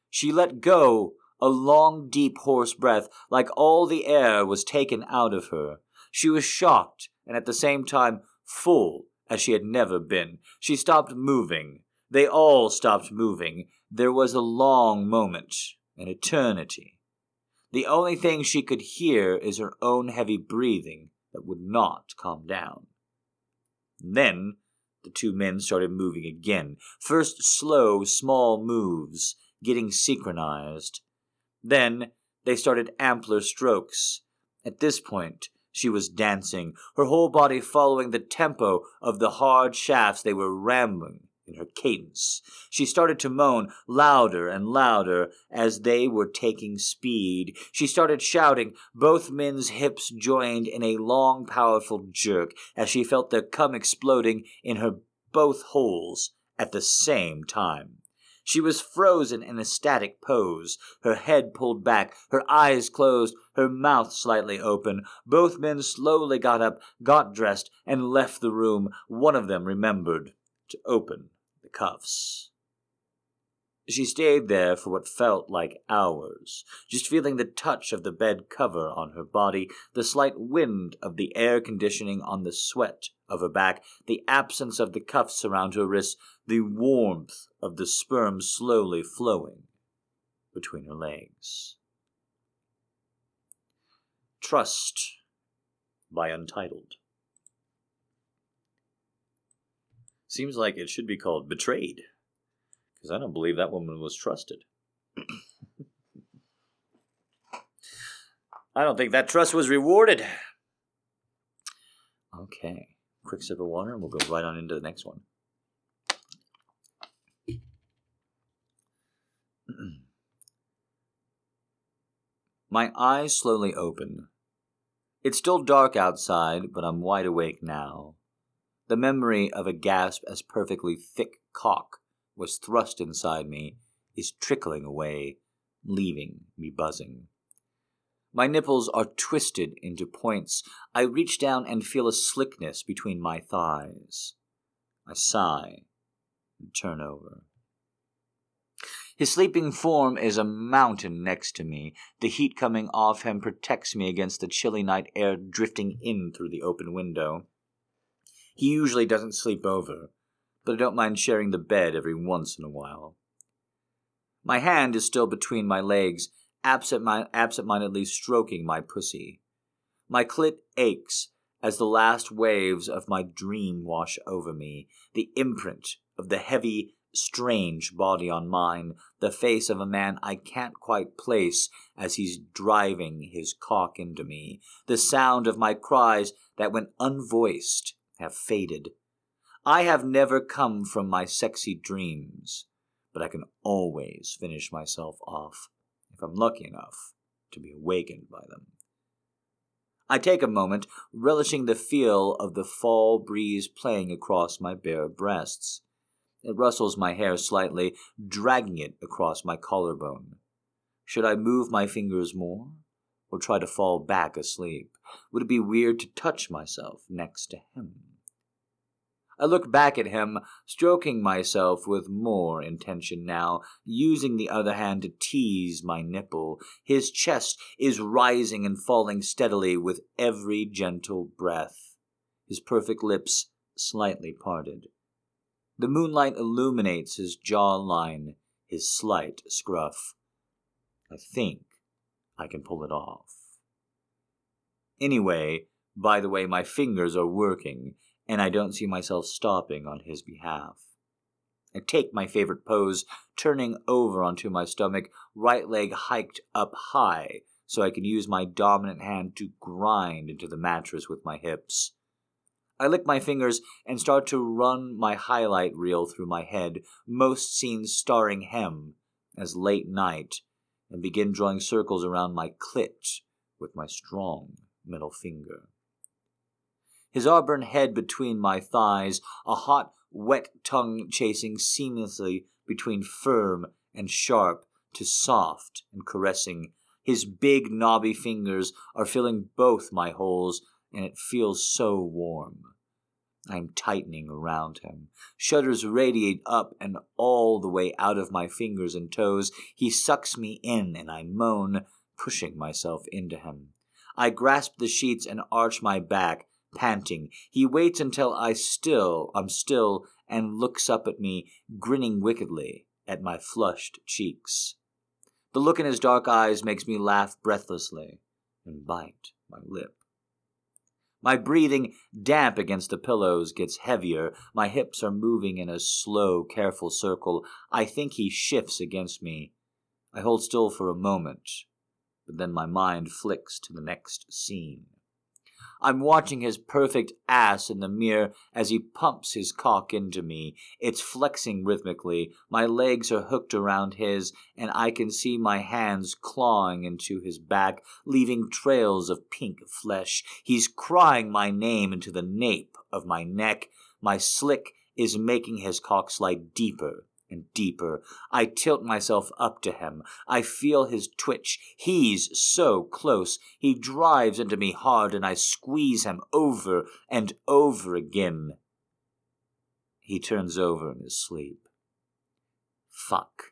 she let go a long, deep, hoarse breath, like all the air was taken out of her. She was shocked, and at the same time full, as she had never been. She stopped moving. They all stopped moving. There was a long moment, an eternity. The only thing she could hear is her own heavy breathing that would not calm down. then the two men started moving again. First slow, small moves, getting synchronized. Then they started ampler strokes. At this point, she was dancing, her whole body following the tempo of the hard shafts they were ramming in her cadence. She started to moan louder and louder as they were taking speed. She started shouting. Both men's hips joined in a long, powerful jerk as she felt their cum exploding in her both holes at the same time. She was frozen in a static pose, her head pulled back, her eyes closed, her mouth slightly open. Both men slowly got up, got dressed, and left the room. One of them remembered to open cuffs. She stayed there for what felt like hours, just feeling the touch of the bed cover on her body, the slight wind of the air conditioning on the sweat of her back, the absence of the cuffs around her wrists, the warmth of the sperm slowly flowing between her legs. Trust by Untitled. Seems like it should be called Betrayed because I don't believe that woman was trusted. I don't think that trust was rewarded. Okay, quick sip of water, and we'll go right on into the next one. My eyes slowly open. It's still dark outside, but I'm wide awake now. The memory of a gasp as perfectly thick cock was thrust inside me is trickling away, leaving me buzzing. My nipples are twisted into points. I reach down and feel a slickness between my thighs. I sigh and turn over. His sleeping form is a mountain next to me. The heat coming off him protects me against the chilly night air drifting in through the open window. He usually doesn't sleep over, but I don't mind sharing the bed every once in a while. My hand is still between my legs, absent-mindedly stroking my pussy. My clit aches as the last waves of my dream wash over me, the imprint of the heavy, strange body on mine, the face of a man I can't quite place as he's driving his cock into me, the sound of my cries that went unvoiced have faded I have never come from my sexy dreams, but I can always finish myself off if I'm lucky enough to be awakened by them. I take a moment, relishing the feel of the fall breeze playing across my bare breasts. It rustles my hair slightly, dragging it across my collarbone. Should I move my fingers more, or try to fall back asleep? Would it be weird to touch myself next to him? I look back at him, stroking myself with more intention now, using the other hand to tease my nipple. His chest is rising and falling steadily with every gentle breath, his perfect lips slightly parted. The moonlight illuminates his jaw line, his slight scruff. I think I can pull it off. Anyway, by the way, my fingers are working and I don't see myself stopping on his behalf. I take my favorite pose, turning over onto my stomach, right leg hiked up high, so I can use my dominant hand to grind into the mattress with my hips. I lick my fingers and start to run my highlight reel through my head, most scenes starring him as late night, and begin drawing circles around my clit with my strong middle finger his auburn head between my thighs, a hot, wet tongue chasing seamlessly between firm and sharp to soft and caressing. His big knobby fingers are filling both my holes, and it feels so warm. I am tightening around him. Shudders radiate up and all the way out of my fingers and toes. He sucks me in, and I moan, pushing myself into him. I grasp the sheets and arch my back, panting. He waits until I still, I'm still, and looks up at me, grinning wickedly at my flushed cheeks. The look in his dark eyes makes me laugh breathlessly and bite my lip. My breathing, damp against the pillows, gets heavier. My hips are moving in a slow, careful circle. I think he shifts against me. I hold still for a moment, but then my mind flicks to the next scene. I'm watching his perfect ass in the mirror as he pumps his cock into me. It's flexing rhythmically. My legs are hooked around his, and I can see my hands clawing into his back, leaving trails of pink flesh. He's crying my name into the nape of my neck. My slick is making his cock slide deeper and deeper. I tilt myself up to him. I feel his twitch. He's so close. He drives into me hard, and I squeeze him over and over again. He turns over in his sleep. Fuck.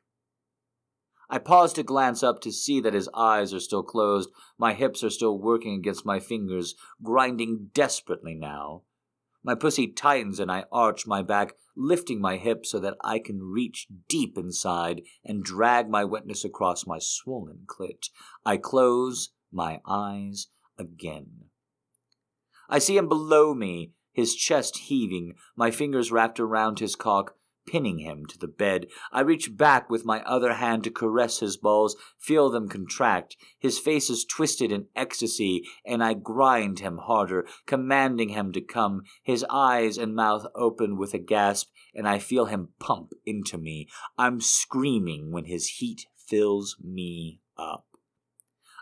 I pause to glance up to see that his eyes are still closed. My hips are still working against my fingers, grinding desperately now. My pussy tightens and I arch my back, lifting my hips so that I can reach deep inside and drag my wetness across my swollen clit. I close my eyes again. I see him below me, his chest heaving, my fingers wrapped around his cock, pinning him to the bed. I reach back with my other hand to caress his balls, feel them contract. His face is twisted in ecstasy, and I grind him harder, commanding him to come. His eyes and mouth open with a gasp, and I feel him pump into me. I'm screaming when his heat fills me up.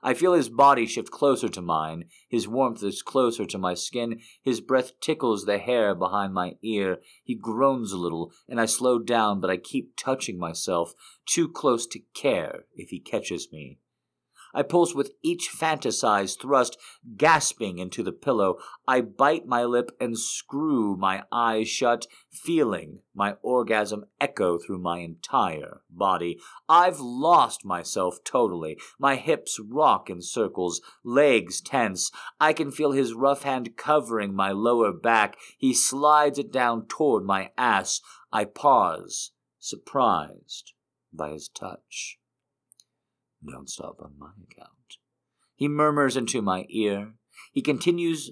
I feel his body shift closer to mine. His warmth is closer to my skin. His breath tickles the hair behind my ear. He groans a little, and I slow down, but I keep touching myself, too close to care if he catches me. I pulse with each fantasized thrust, gasping into the pillow. I bite my lip and screw my eyes shut, feeling my orgasm echo through my entire body. I've lost myself totally. My hips rock in circles, legs tense. I can feel his rough hand covering my lower back. He slides it down toward my ass. I pause, surprised by his touch. Don't stop on my account. He murmurs into my ear. He continues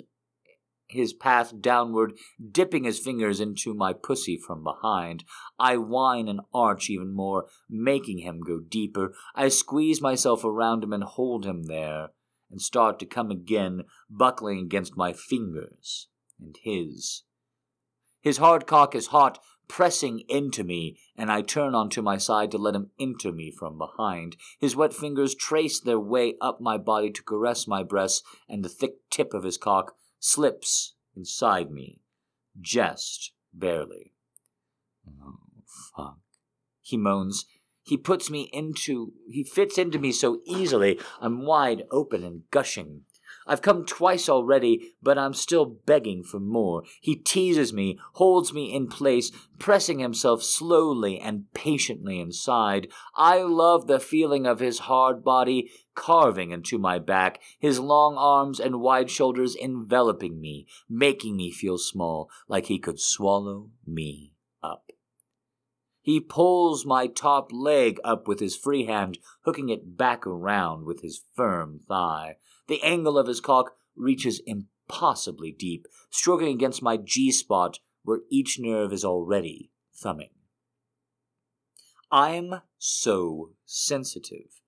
his path downward, dipping his fingers into my pussy from behind. I whine and arch even more, making him go deeper. I squeeze myself around him and hold him there, and start to come again, buckling against my fingers and his. His hard cock is hot, pressing into me, and I turn onto my side to let him into me from behind. His wet fingers trace their way up my body to caress my breasts, and the thick tip of his cock slips inside me, just barely. Oh, fuck. He moans. He puts me into, he fits into me so easily, I'm wide open and gushing. I've come twice already, but I'm still begging for more. He teases me, holds me in place, pressing himself slowly and patiently inside. I love the feeling of his hard body carving into my back, his long arms and wide shoulders enveloping me, making me feel small, like he could swallow me up. He pulls my top leg up with his free hand, hooking it back around with his firm thigh. The angle of his cock reaches impossibly deep, stroking against my G spot where each nerve is already thumbing. I'm so sensitive.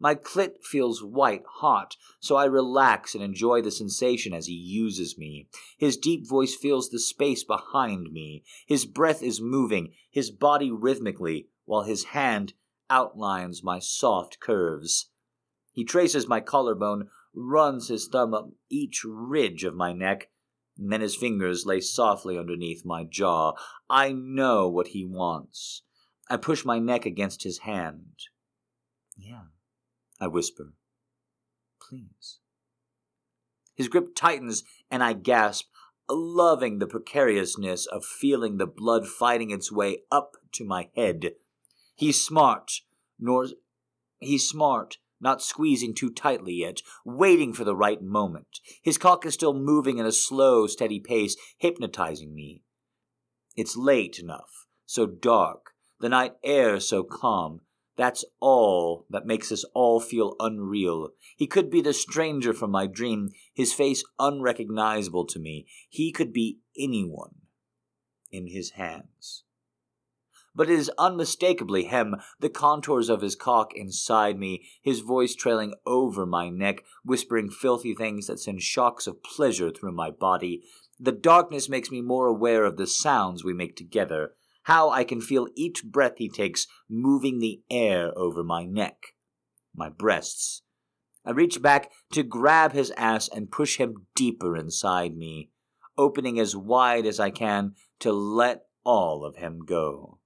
My clit feels white hot, so I relax and enjoy the sensation as he uses me. His deep voice fills the space behind me. His breath is moving, his body rhythmically, while his hand outlines my soft curves. He traces my collarbone, runs his thumb up each ridge of my neck, and then his fingers lay softly underneath my jaw. I know what he wants. I push my neck against his hand. Yeah, I whisper. Please. His grip tightens, and I gasp, loving the precariousness of feeling the blood fighting its way up to my head. He's smart, nor he's smart, not squeezing too tightly yet, waiting for the right moment. His cock is still moving in a slow, steady pace, hypnotizing me. It's late enough, so dark, the night air so calm. That's all that makes us all feel unreal. He could be the stranger from my dream, his face unrecognizable to me. He could be anyone in his hands but it is unmistakably him, the contours of his cock inside me, his voice trailing over my neck, whispering filthy things that send shocks of pleasure through my body. The darkness makes me more aware of the sounds we make together, how I can feel each breath he takes moving the air over my neck, my breasts. I reach back to grab his ass and push him deeper inside me, opening as wide as I can to let all of him go.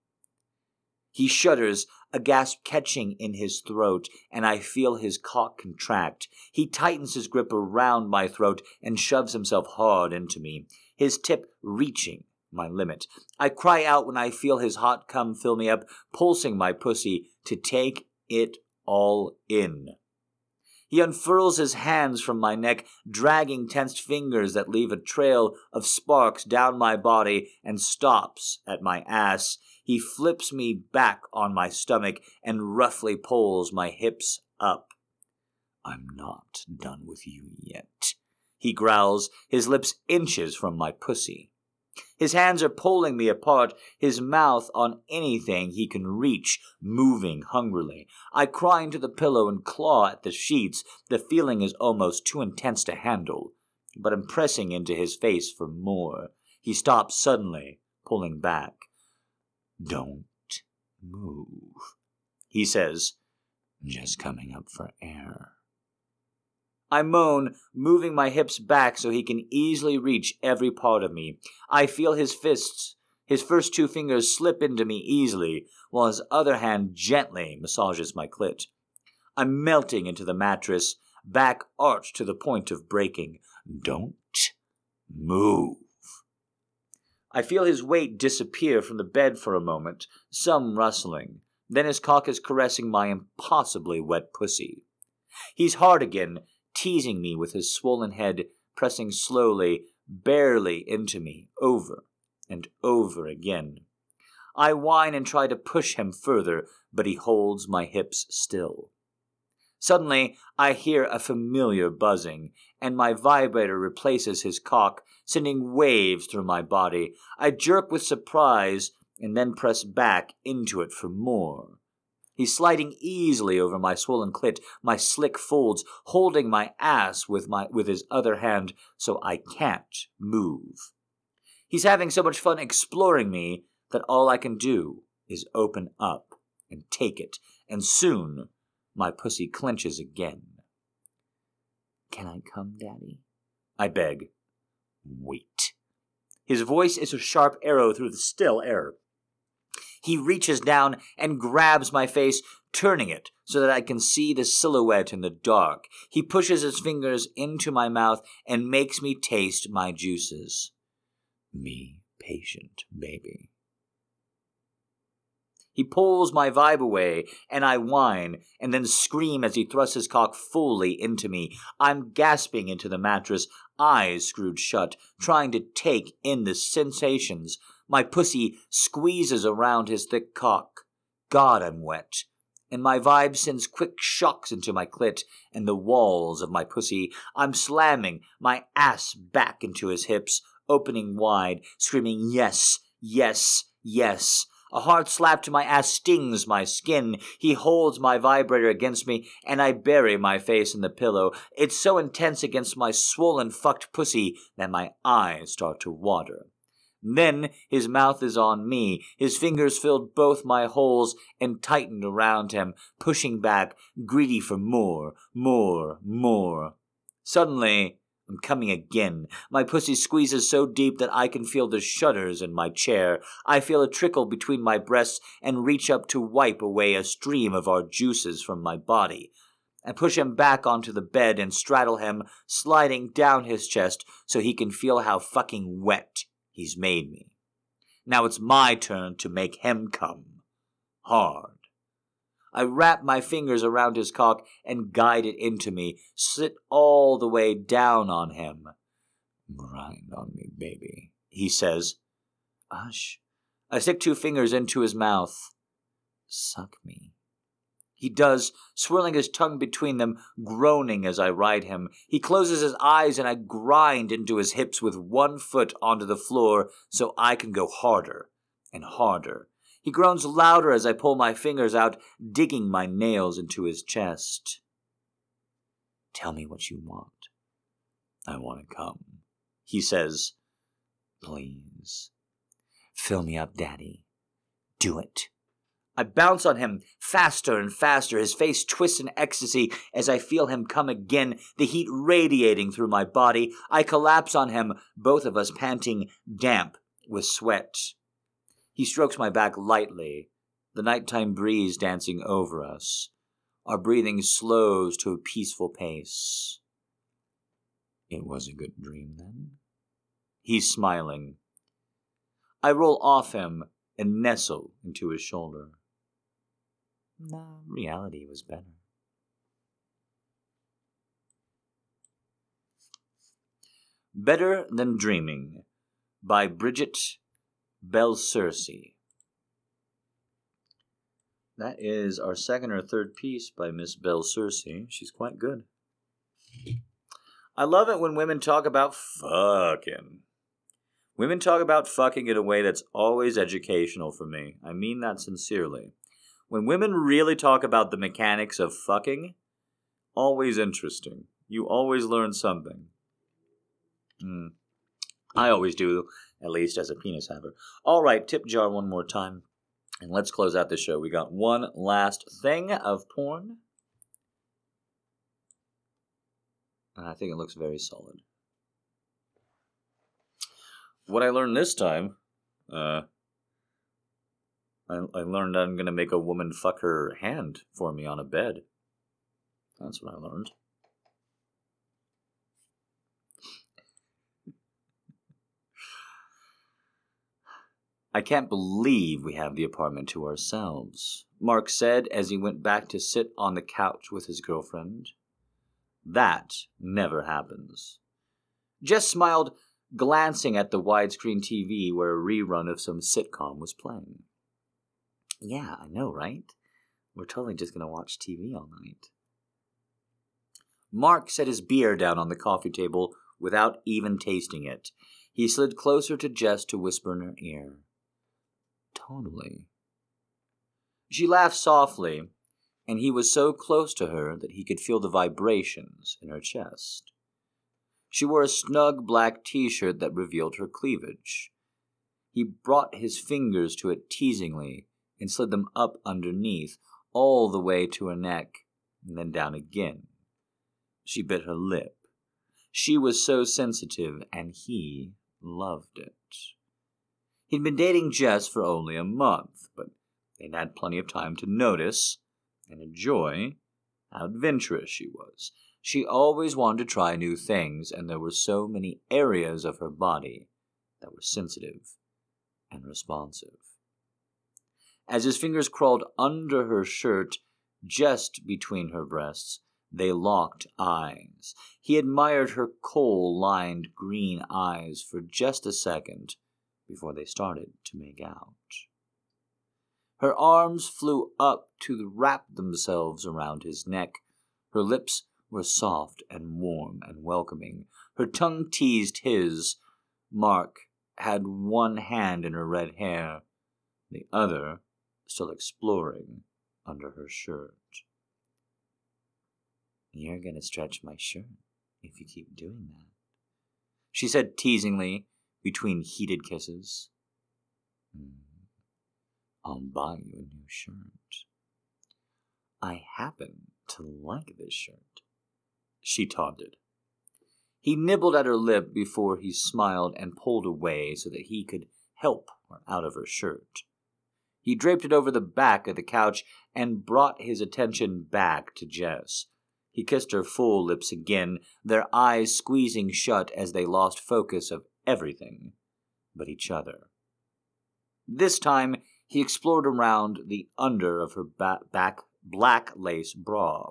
He shudders, a gasp catching in his throat, and I feel his cock contract. He tightens his grip around my throat and shoves himself hard into me, his tip reaching my limit. I cry out when I feel his hot cum fill me up, pulsing my pussy to take it all in. He unfurls his hands from my neck, dragging tensed fingers that leave a trail of sparks down my body, and stops at my ass. He flips me back on my stomach and roughly pulls my hips up. I'm not done with you yet, he growls, his lips inches from my pussy. His hands are pulling me apart, his mouth on anything he can reach, moving hungrily. I cry into the pillow and claw at the sheets. The feeling is almost too intense to handle, but I'm pressing into his face for more. He stops suddenly, pulling back. Don't move, he says, just coming up for air. I moan, moving my hips back so he can easily reach every part of me. I feel his fists, his first two fingers slip into me easily, while his other hand gently massages my clit. I'm melting into the mattress, back arched to the point of breaking. Don't move. I feel his weight disappear from the bed for a moment, some rustling. Then his cock is caressing my impossibly wet pussy. He's hard again, teasing me with his swollen head, pressing slowly, barely into me, over and over again. I whine and try to push him further, but he holds my hips still. Suddenly, I hear a familiar buzzing, and my vibrator replaces his cock, sending waves through my body. I jerk with surprise and then press back into it for more. He's sliding easily over my swollen clit, my slick folds, holding my ass with my with his other hand so I can't move. He's having so much fun exploring me that all I can do is open up and take it, and soon my pussy clenches again. Can I come, Daddy? I beg. Wait. His voice is a sharp arrow through the still air. He reaches down and grabs my face, turning it so that I can see the silhouette in the dark. He pushes his fingers into my mouth and makes me taste my juices. Me patient, baby. He pulls my vibe away, and I whine, and then scream as he thrusts his cock fully into me. I'm gasping into the mattress, eyes screwed shut, trying to take in the sensations my pussy squeezes around his thick cock. God, I'm wet. And my vibe sends quick shocks into my clit and the walls of my pussy. I'm slamming my ass back into his hips, opening wide, screaming, Yes, yes, yes. A hard slap to my ass stings my skin. He holds my vibrator against me, and I bury my face in the pillow. It's so intense against my swollen, fucked pussy that my eyes start to water. Then his mouth is on me. His fingers filled both my holes and tightened around him, pushing back, greedy for more, more, more. Suddenly, I'm coming again. My pussy squeezes so deep that I can feel the shudders in my chair. I feel a trickle between my breasts and reach up to wipe away a stream of our juices from my body. I push him back onto the bed and straddle him, sliding down his chest so he can feel how fucking wet He's made me. Now it's my turn to make him come. Hard. I wrap my fingers around his cock and guide it into me, sit all the way down on him. Grind on me, baby, he says. Hush. I stick two fingers into his mouth. Suck me. He does, swirling his tongue between them, groaning as I ride him. He closes his eyes and I grind into his hips with one foot onto the floor so I can go harder and harder. He groans louder as I pull my fingers out, digging my nails into his chest. Tell me what you want. I want to come, he says. Please. Fill me up, Daddy. Do it. I bounce on him faster and faster. His face twists in ecstasy as I feel him come again, the heat radiating through my body. I collapse on him, both of us panting damp with sweat. He strokes my back lightly, the nighttime breeze dancing over us. Our breathing slows to a peaceful pace. It was a good dream then. He's smiling. I roll off him and nestle into his shoulder. No, reality was better. Better Than Dreaming by Bridget Belcerci. That is our second or third piece by Miss Belcerci. She's quite good. I love it when women talk about fucking. Women talk about fucking in a way that's always educational for me. I mean that sincerely. When women really talk about the mechanics of fucking, always interesting. You always learn something. Mm. I always do, at least as a penis haver. All right, tip jar one more time. And let's close out the show. We got one last thing of porn. And I think it looks very solid. What I learned this time, uh, I, I learned I'm going to make a woman fuck her hand for me on a bed. That's what I learned. I can't believe we have the apartment to ourselves, Mark said as he went back to sit on the couch with his girlfriend. That never happens. Jess smiled, glancing at the widescreen TV where a rerun of some sitcom was playing. Yeah, I know, right? We're totally just going to watch TV all night. Mark set his beer down on the coffee table without even tasting it. He slid closer to Jess to whisper in her ear. Totally. She laughed softly, and he was so close to her that he could feel the vibrations in her chest. She wore a snug black t shirt that revealed her cleavage. He brought his fingers to it teasingly and slid them up underneath, all the way to her neck, and then down again. She bit her lip. She was so sensitive, and he loved it. He'd been dating Jess for only a month, but they'd had plenty of time to notice and enjoy how adventurous she was. She always wanted to try new things, and there were so many areas of her body that were sensitive and responsive. As his fingers crawled under her shirt, just between her breasts, they locked eyes. He admired her kohl lined green eyes for just a second before they started to make out. Her arms flew up to wrap themselves around his neck. Her lips were soft and warm and welcoming. Her tongue teased his. Mark had one hand in her red hair, the other still exploring under her shirt. You're going to stretch my shirt if you keep doing that, she said teasingly between heated kisses. Mm. I'll buy you a new shirt. I happen to like this shirt, she taunted. He nibbled at her lip before he smiled and pulled away so that he could help her out of her shirt. He draped it over the back of the couch and brought his attention back to Jess. He kissed her full lips again, their eyes squeezing shut as they lost focus of everything but each other. This time, he explored around the under of her ba- back black lace bra.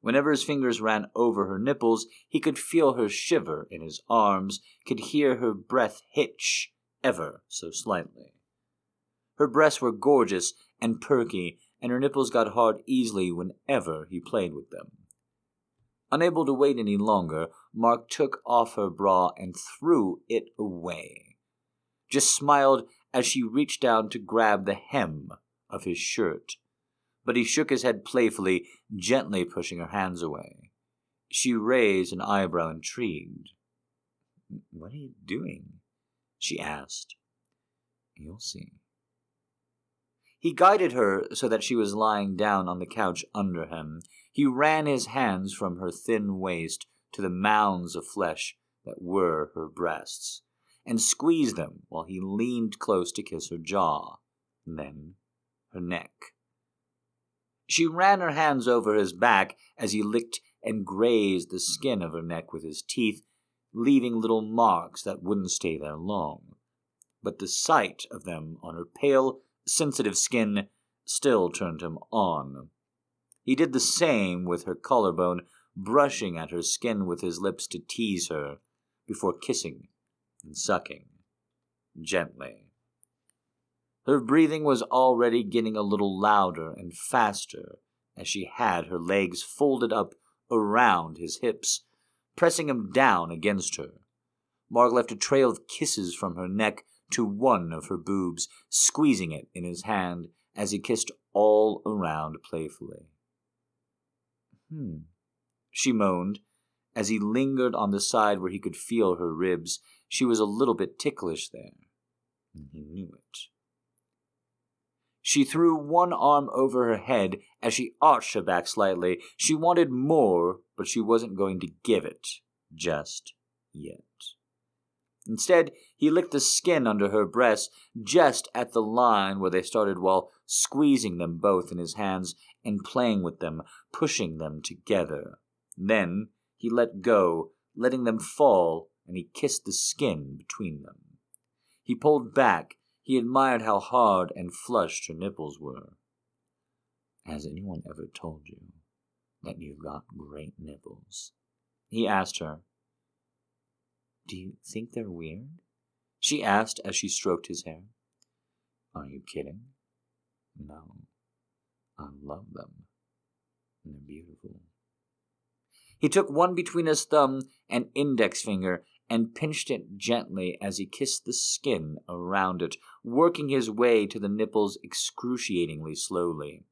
Whenever his fingers ran over her nipples, he could feel her shiver in his arms, could hear her breath hitch ever so slightly. Her breasts were gorgeous and perky, and her nipples got hard easily whenever he played with them. Unable to wait any longer, Mark took off her bra and threw it away. Jess smiled as she reached down to grab the hem of his shirt. But he shook his head playfully, gently pushing her hands away. She raised an eyebrow, intrigued. What are you doing? she asked. You'll see. He guided her so that she was lying down on the couch under him. He ran his hands from her thin waist to the mounds of flesh that were her breasts, and squeezed them while he leaned close to kiss her jaw, then her neck. She ran her hands over his back as he licked and grazed the skin of her neck with his teeth, leaving little marks that wouldn't stay there long. But the sight of them on her pale, sensitive skin still turned him on. He did the same with her collarbone, brushing at her skin with his lips to tease her, before kissing and sucking gently. Her breathing was already getting a little louder and faster as she had her legs folded up around his hips, pressing him down against her. Mark left a trail of kisses from her neck to one of her boobs, squeezing it in his hand as he kissed all around playfully. Hmm, she moaned as he lingered on the side where he could feel her ribs. She was a little bit ticklish there, and he knew it. She threw one arm over her head as she arched her back slightly. She wanted more, but she wasn't going to give it just yet. Instead, he licked the skin under her breasts just at the line where they started while squeezing them both in his hands and playing with them, pushing them together. Then he let go, letting them fall, and he kissed the skin between them. He pulled back he admired how hard and flushed her nipples were. Has anyone ever told you that you've got great nipples? He asked her. Do you think they're weird? She asked as she stroked his hair. Are you kidding? No. I love them. And They're beautiful. He took one between his thumb and index finger and pinched it gently as he kissed the skin around it, working his way to the nipples excruciatingly slowly.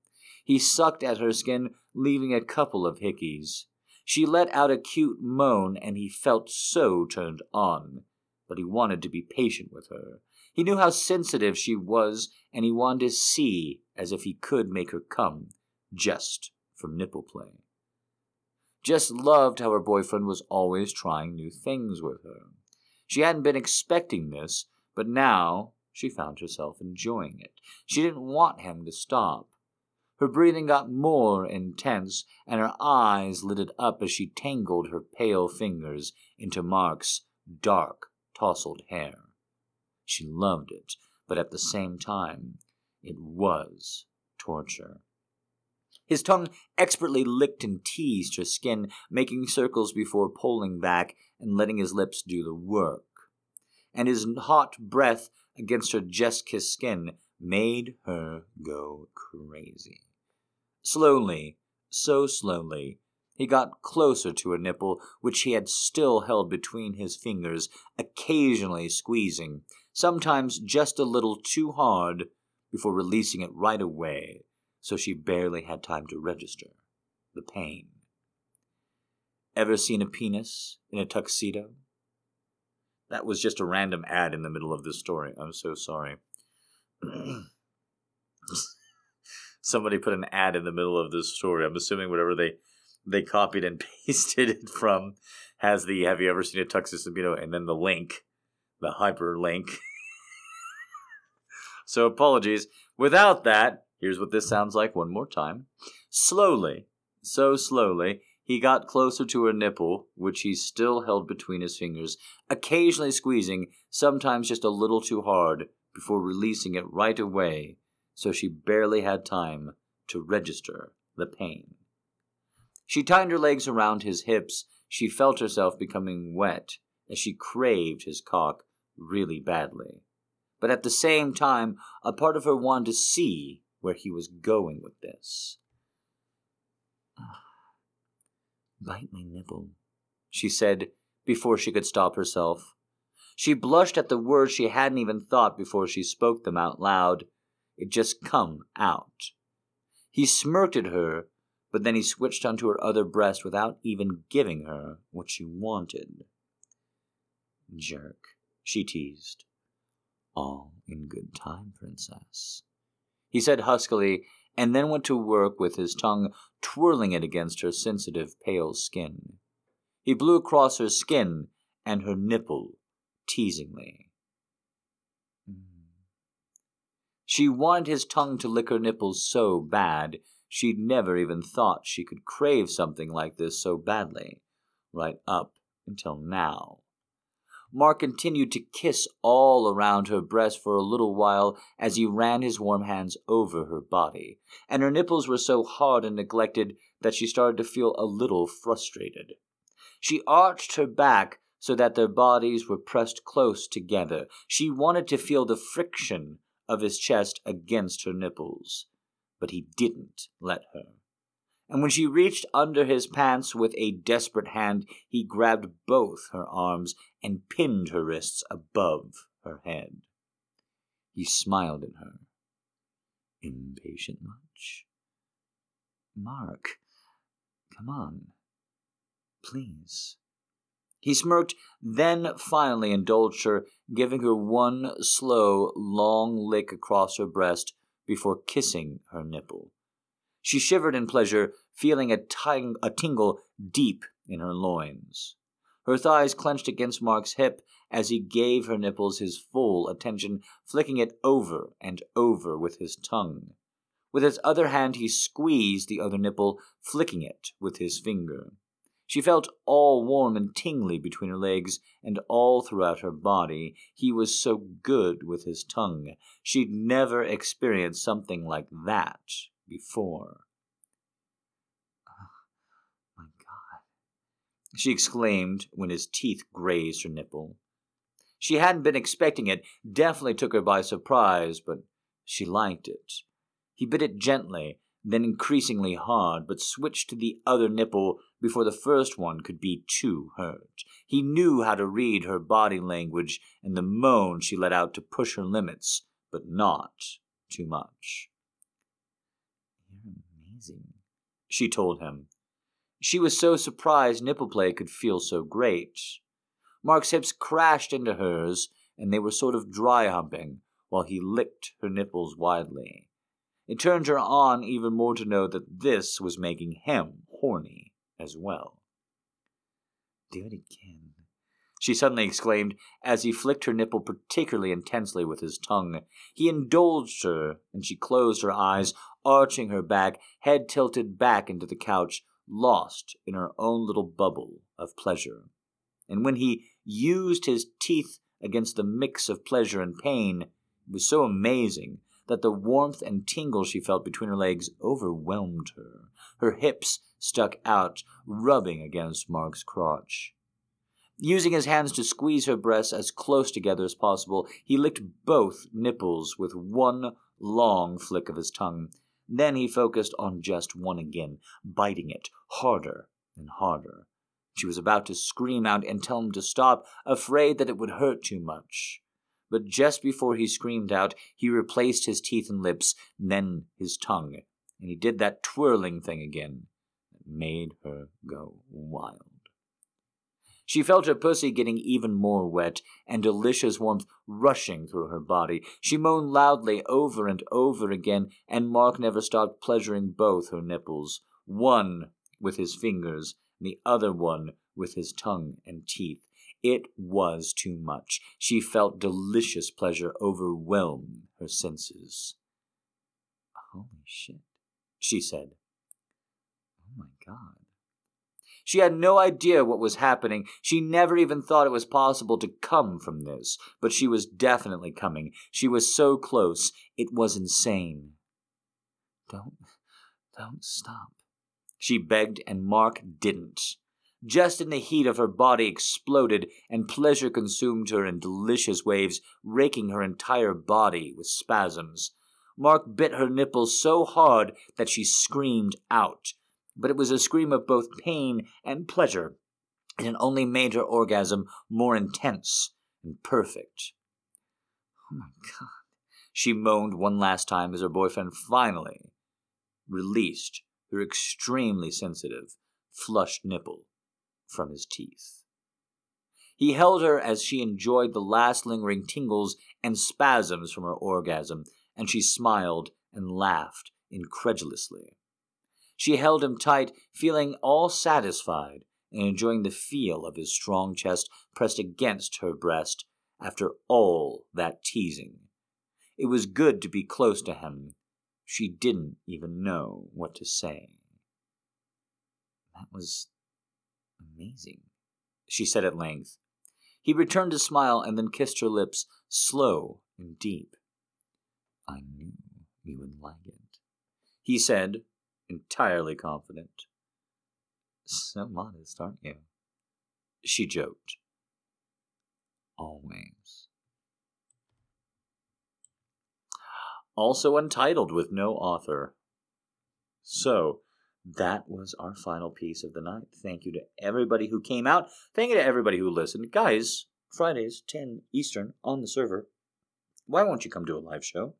He sucked at her skin, leaving a couple of hickeys. She let out a cute moan, and he felt so turned on. But he wanted to be patient with her. He knew how sensitive she was, and he wanted to see as if he could make her come, just from nipple play. Jess loved how her boyfriend was always trying new things with her. She hadn't been expecting this, but now she found herself enjoying it. She didn't want him to stop. Her breathing got more intense, and her eyes lit up as she tangled her pale fingers into Mark's dark, tousled hair. She loved it, but at the same time, it was torture. His tongue expertly licked and teased her skin, making circles before pulling back and letting his lips do the work. And his hot breath against her just kissed skin made her go crazy. Slowly, so slowly, he got closer to her nipple, which he had still held between his fingers, occasionally squeezing, sometimes just a little too hard, before releasing it right away so she barely had time to register the pain. Ever seen a penis in a tuxedo? That was just a random ad in the middle of this story. I'm so sorry. (clears throat) Somebody put an ad in the middle of this story. I'm assuming whatever they they copied and (laughs) pasted it from has the have you ever seen a tuxedo and then the link, the hyperlink. (laughs) so apologies. Without that, Here's what this sounds like one more time. Slowly, so slowly, he got closer to her nipple, which he still held between his fingers, occasionally squeezing, sometimes just a little too hard, before releasing it right away, so she barely had time to register the pain. She tightened her legs around his hips. She felt herself becoming wet as she craved his cock really badly. But at the same time, a part of her wanted to see where he was going with this. Ah, bite my nipple, she said before she could stop herself. She blushed at the words she hadn't even thought before she spoke them out loud. It just come out. He smirked at her, but then he switched onto her other breast without even giving her what she wanted. Jerk, she teased. All in good time, princess he said huskily, and then went to work with his tongue twirling it against her sensitive, pale skin. He blew across her skin and her nipple teasingly. She wanted his tongue to lick her nipples so bad, she'd never even thought she could crave something like this so badly, right up until now. Mark continued to kiss all around her breast for a little while as he ran his warm hands over her body, and her nipples were so hard and neglected that she started to feel a little frustrated. She arched her back so that their bodies were pressed close together. She wanted to feel the friction of his chest against her nipples, but he didn't let her and when she reached under his pants with a desperate hand, he grabbed both her arms and pinned her wrists above her head. He smiled at her. Impatient much? Mark, come on. Please. He smirked, then finally indulged her, giving her one slow, long lick across her breast before kissing her nipple. She shivered in pleasure, feeling a, ting- a tingle deep in her loins. Her thighs clenched against Mark's hip as he gave her nipples his full attention, flicking it over and over with his tongue. With his other hand, he squeezed the other nipple, flicking it with his finger. She felt all warm and tingly between her legs and all throughout her body. He was so good with his tongue. She'd never experienced something like that before. She exclaimed when his teeth grazed her nipple. She hadn't been expecting it, definitely took her by surprise, but she liked it. He bit it gently, then increasingly hard, but switched to the other nipple before the first one could be too hurt. He knew how to read her body language and the moan she let out to push her limits, but not too much. You're amazing, she told him, she was so surprised nipple play could feel so great. Mark's hips crashed into hers, and they were sort of dry humping while he licked her nipples widely. It turned her on even more to know that this was making him horny as well. Do it again, she suddenly exclaimed as he flicked her nipple particularly intensely with his tongue. He indulged her, and she closed her eyes, arching her back, head tilted back into the couch, lost in her own little bubble of pleasure. And when he used his teeth against the mix of pleasure and pain, it was so amazing that the warmth and tingle she felt between her legs overwhelmed her. Her hips stuck out, rubbing against Mark's crotch. Using his hands to squeeze her breasts as close together as possible, he licked both nipples with one long flick of his tongue, then he focused on just one again, biting it harder and harder. She was about to scream out and tell him to stop, afraid that it would hurt too much. But just before he screamed out, he replaced his teeth and lips, then his tongue, and he did that twirling thing again that made her go wild. She felt her pussy getting even more wet, and delicious warmth rushing through her body. She moaned loudly over and over again, and Mark never stopped pleasuring both her nipples, one with his fingers, and the other one with his tongue and teeth. It was too much. She felt delicious pleasure overwhelm her senses. Holy shit, she said. Oh my god. She had no idea what was happening. She never even thought it was possible to come from this, but she was definitely coming. She was so close. It was insane. Don't, don't stop. She begged, and Mark didn't. Just in the heat of her body exploded, and pleasure consumed her in delicious waves, raking her entire body with spasms. Mark bit her nipples so hard that she screamed out but it was a scream of both pain and pleasure, and it only made her orgasm more intense and perfect. Oh my god. She moaned one last time as her boyfriend finally released her extremely sensitive, flushed nipple from his teeth. He held her as she enjoyed the last lingering tingles and spasms from her orgasm, and she smiled and laughed incredulously. She held him tight, feeling all satisfied and enjoying the feel of his strong chest pressed against her breast after all that teasing. It was good to be close to him. She didn't even know what to say. That was amazing, she said at length. He returned a smile and then kissed her lips, slow and deep. I knew you would like it, he said, entirely confident. So modest, aren't you? She joked. Always. Also untitled with no author. So, that was our final piece of the night. Thank you to everybody who came out. Thank you to everybody who listened. Guys, Fridays, 10 Eastern on the server. Why won't you come to a live show?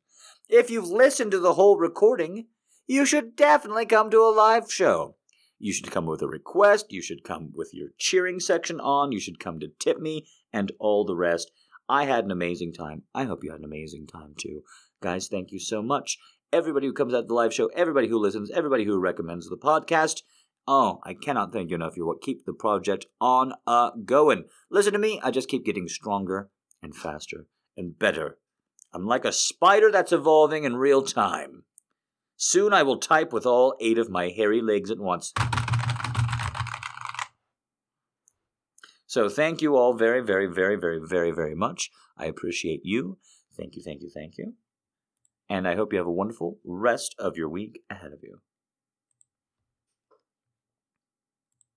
If you've listened to the whole recording, you should definitely come to a live show. You should come with a request. You should come with your cheering section on. You should come to tip me and all the rest. I had an amazing time. I hope you had an amazing time too. Guys, thank you so much. Everybody who comes out to the live show, everybody who listens, everybody who recommends the podcast. Oh, I cannot thank you enough. You're what keep the project on uh going. Listen to me, I just keep getting stronger and faster and better. I'm like a spider that's evolving in real time. Soon I will type with all eight of my hairy legs at once. So thank you all very, very, very, very, very, very much. I appreciate you. Thank you, thank you, thank you. And I hope you have a wonderful rest of your week ahead of you.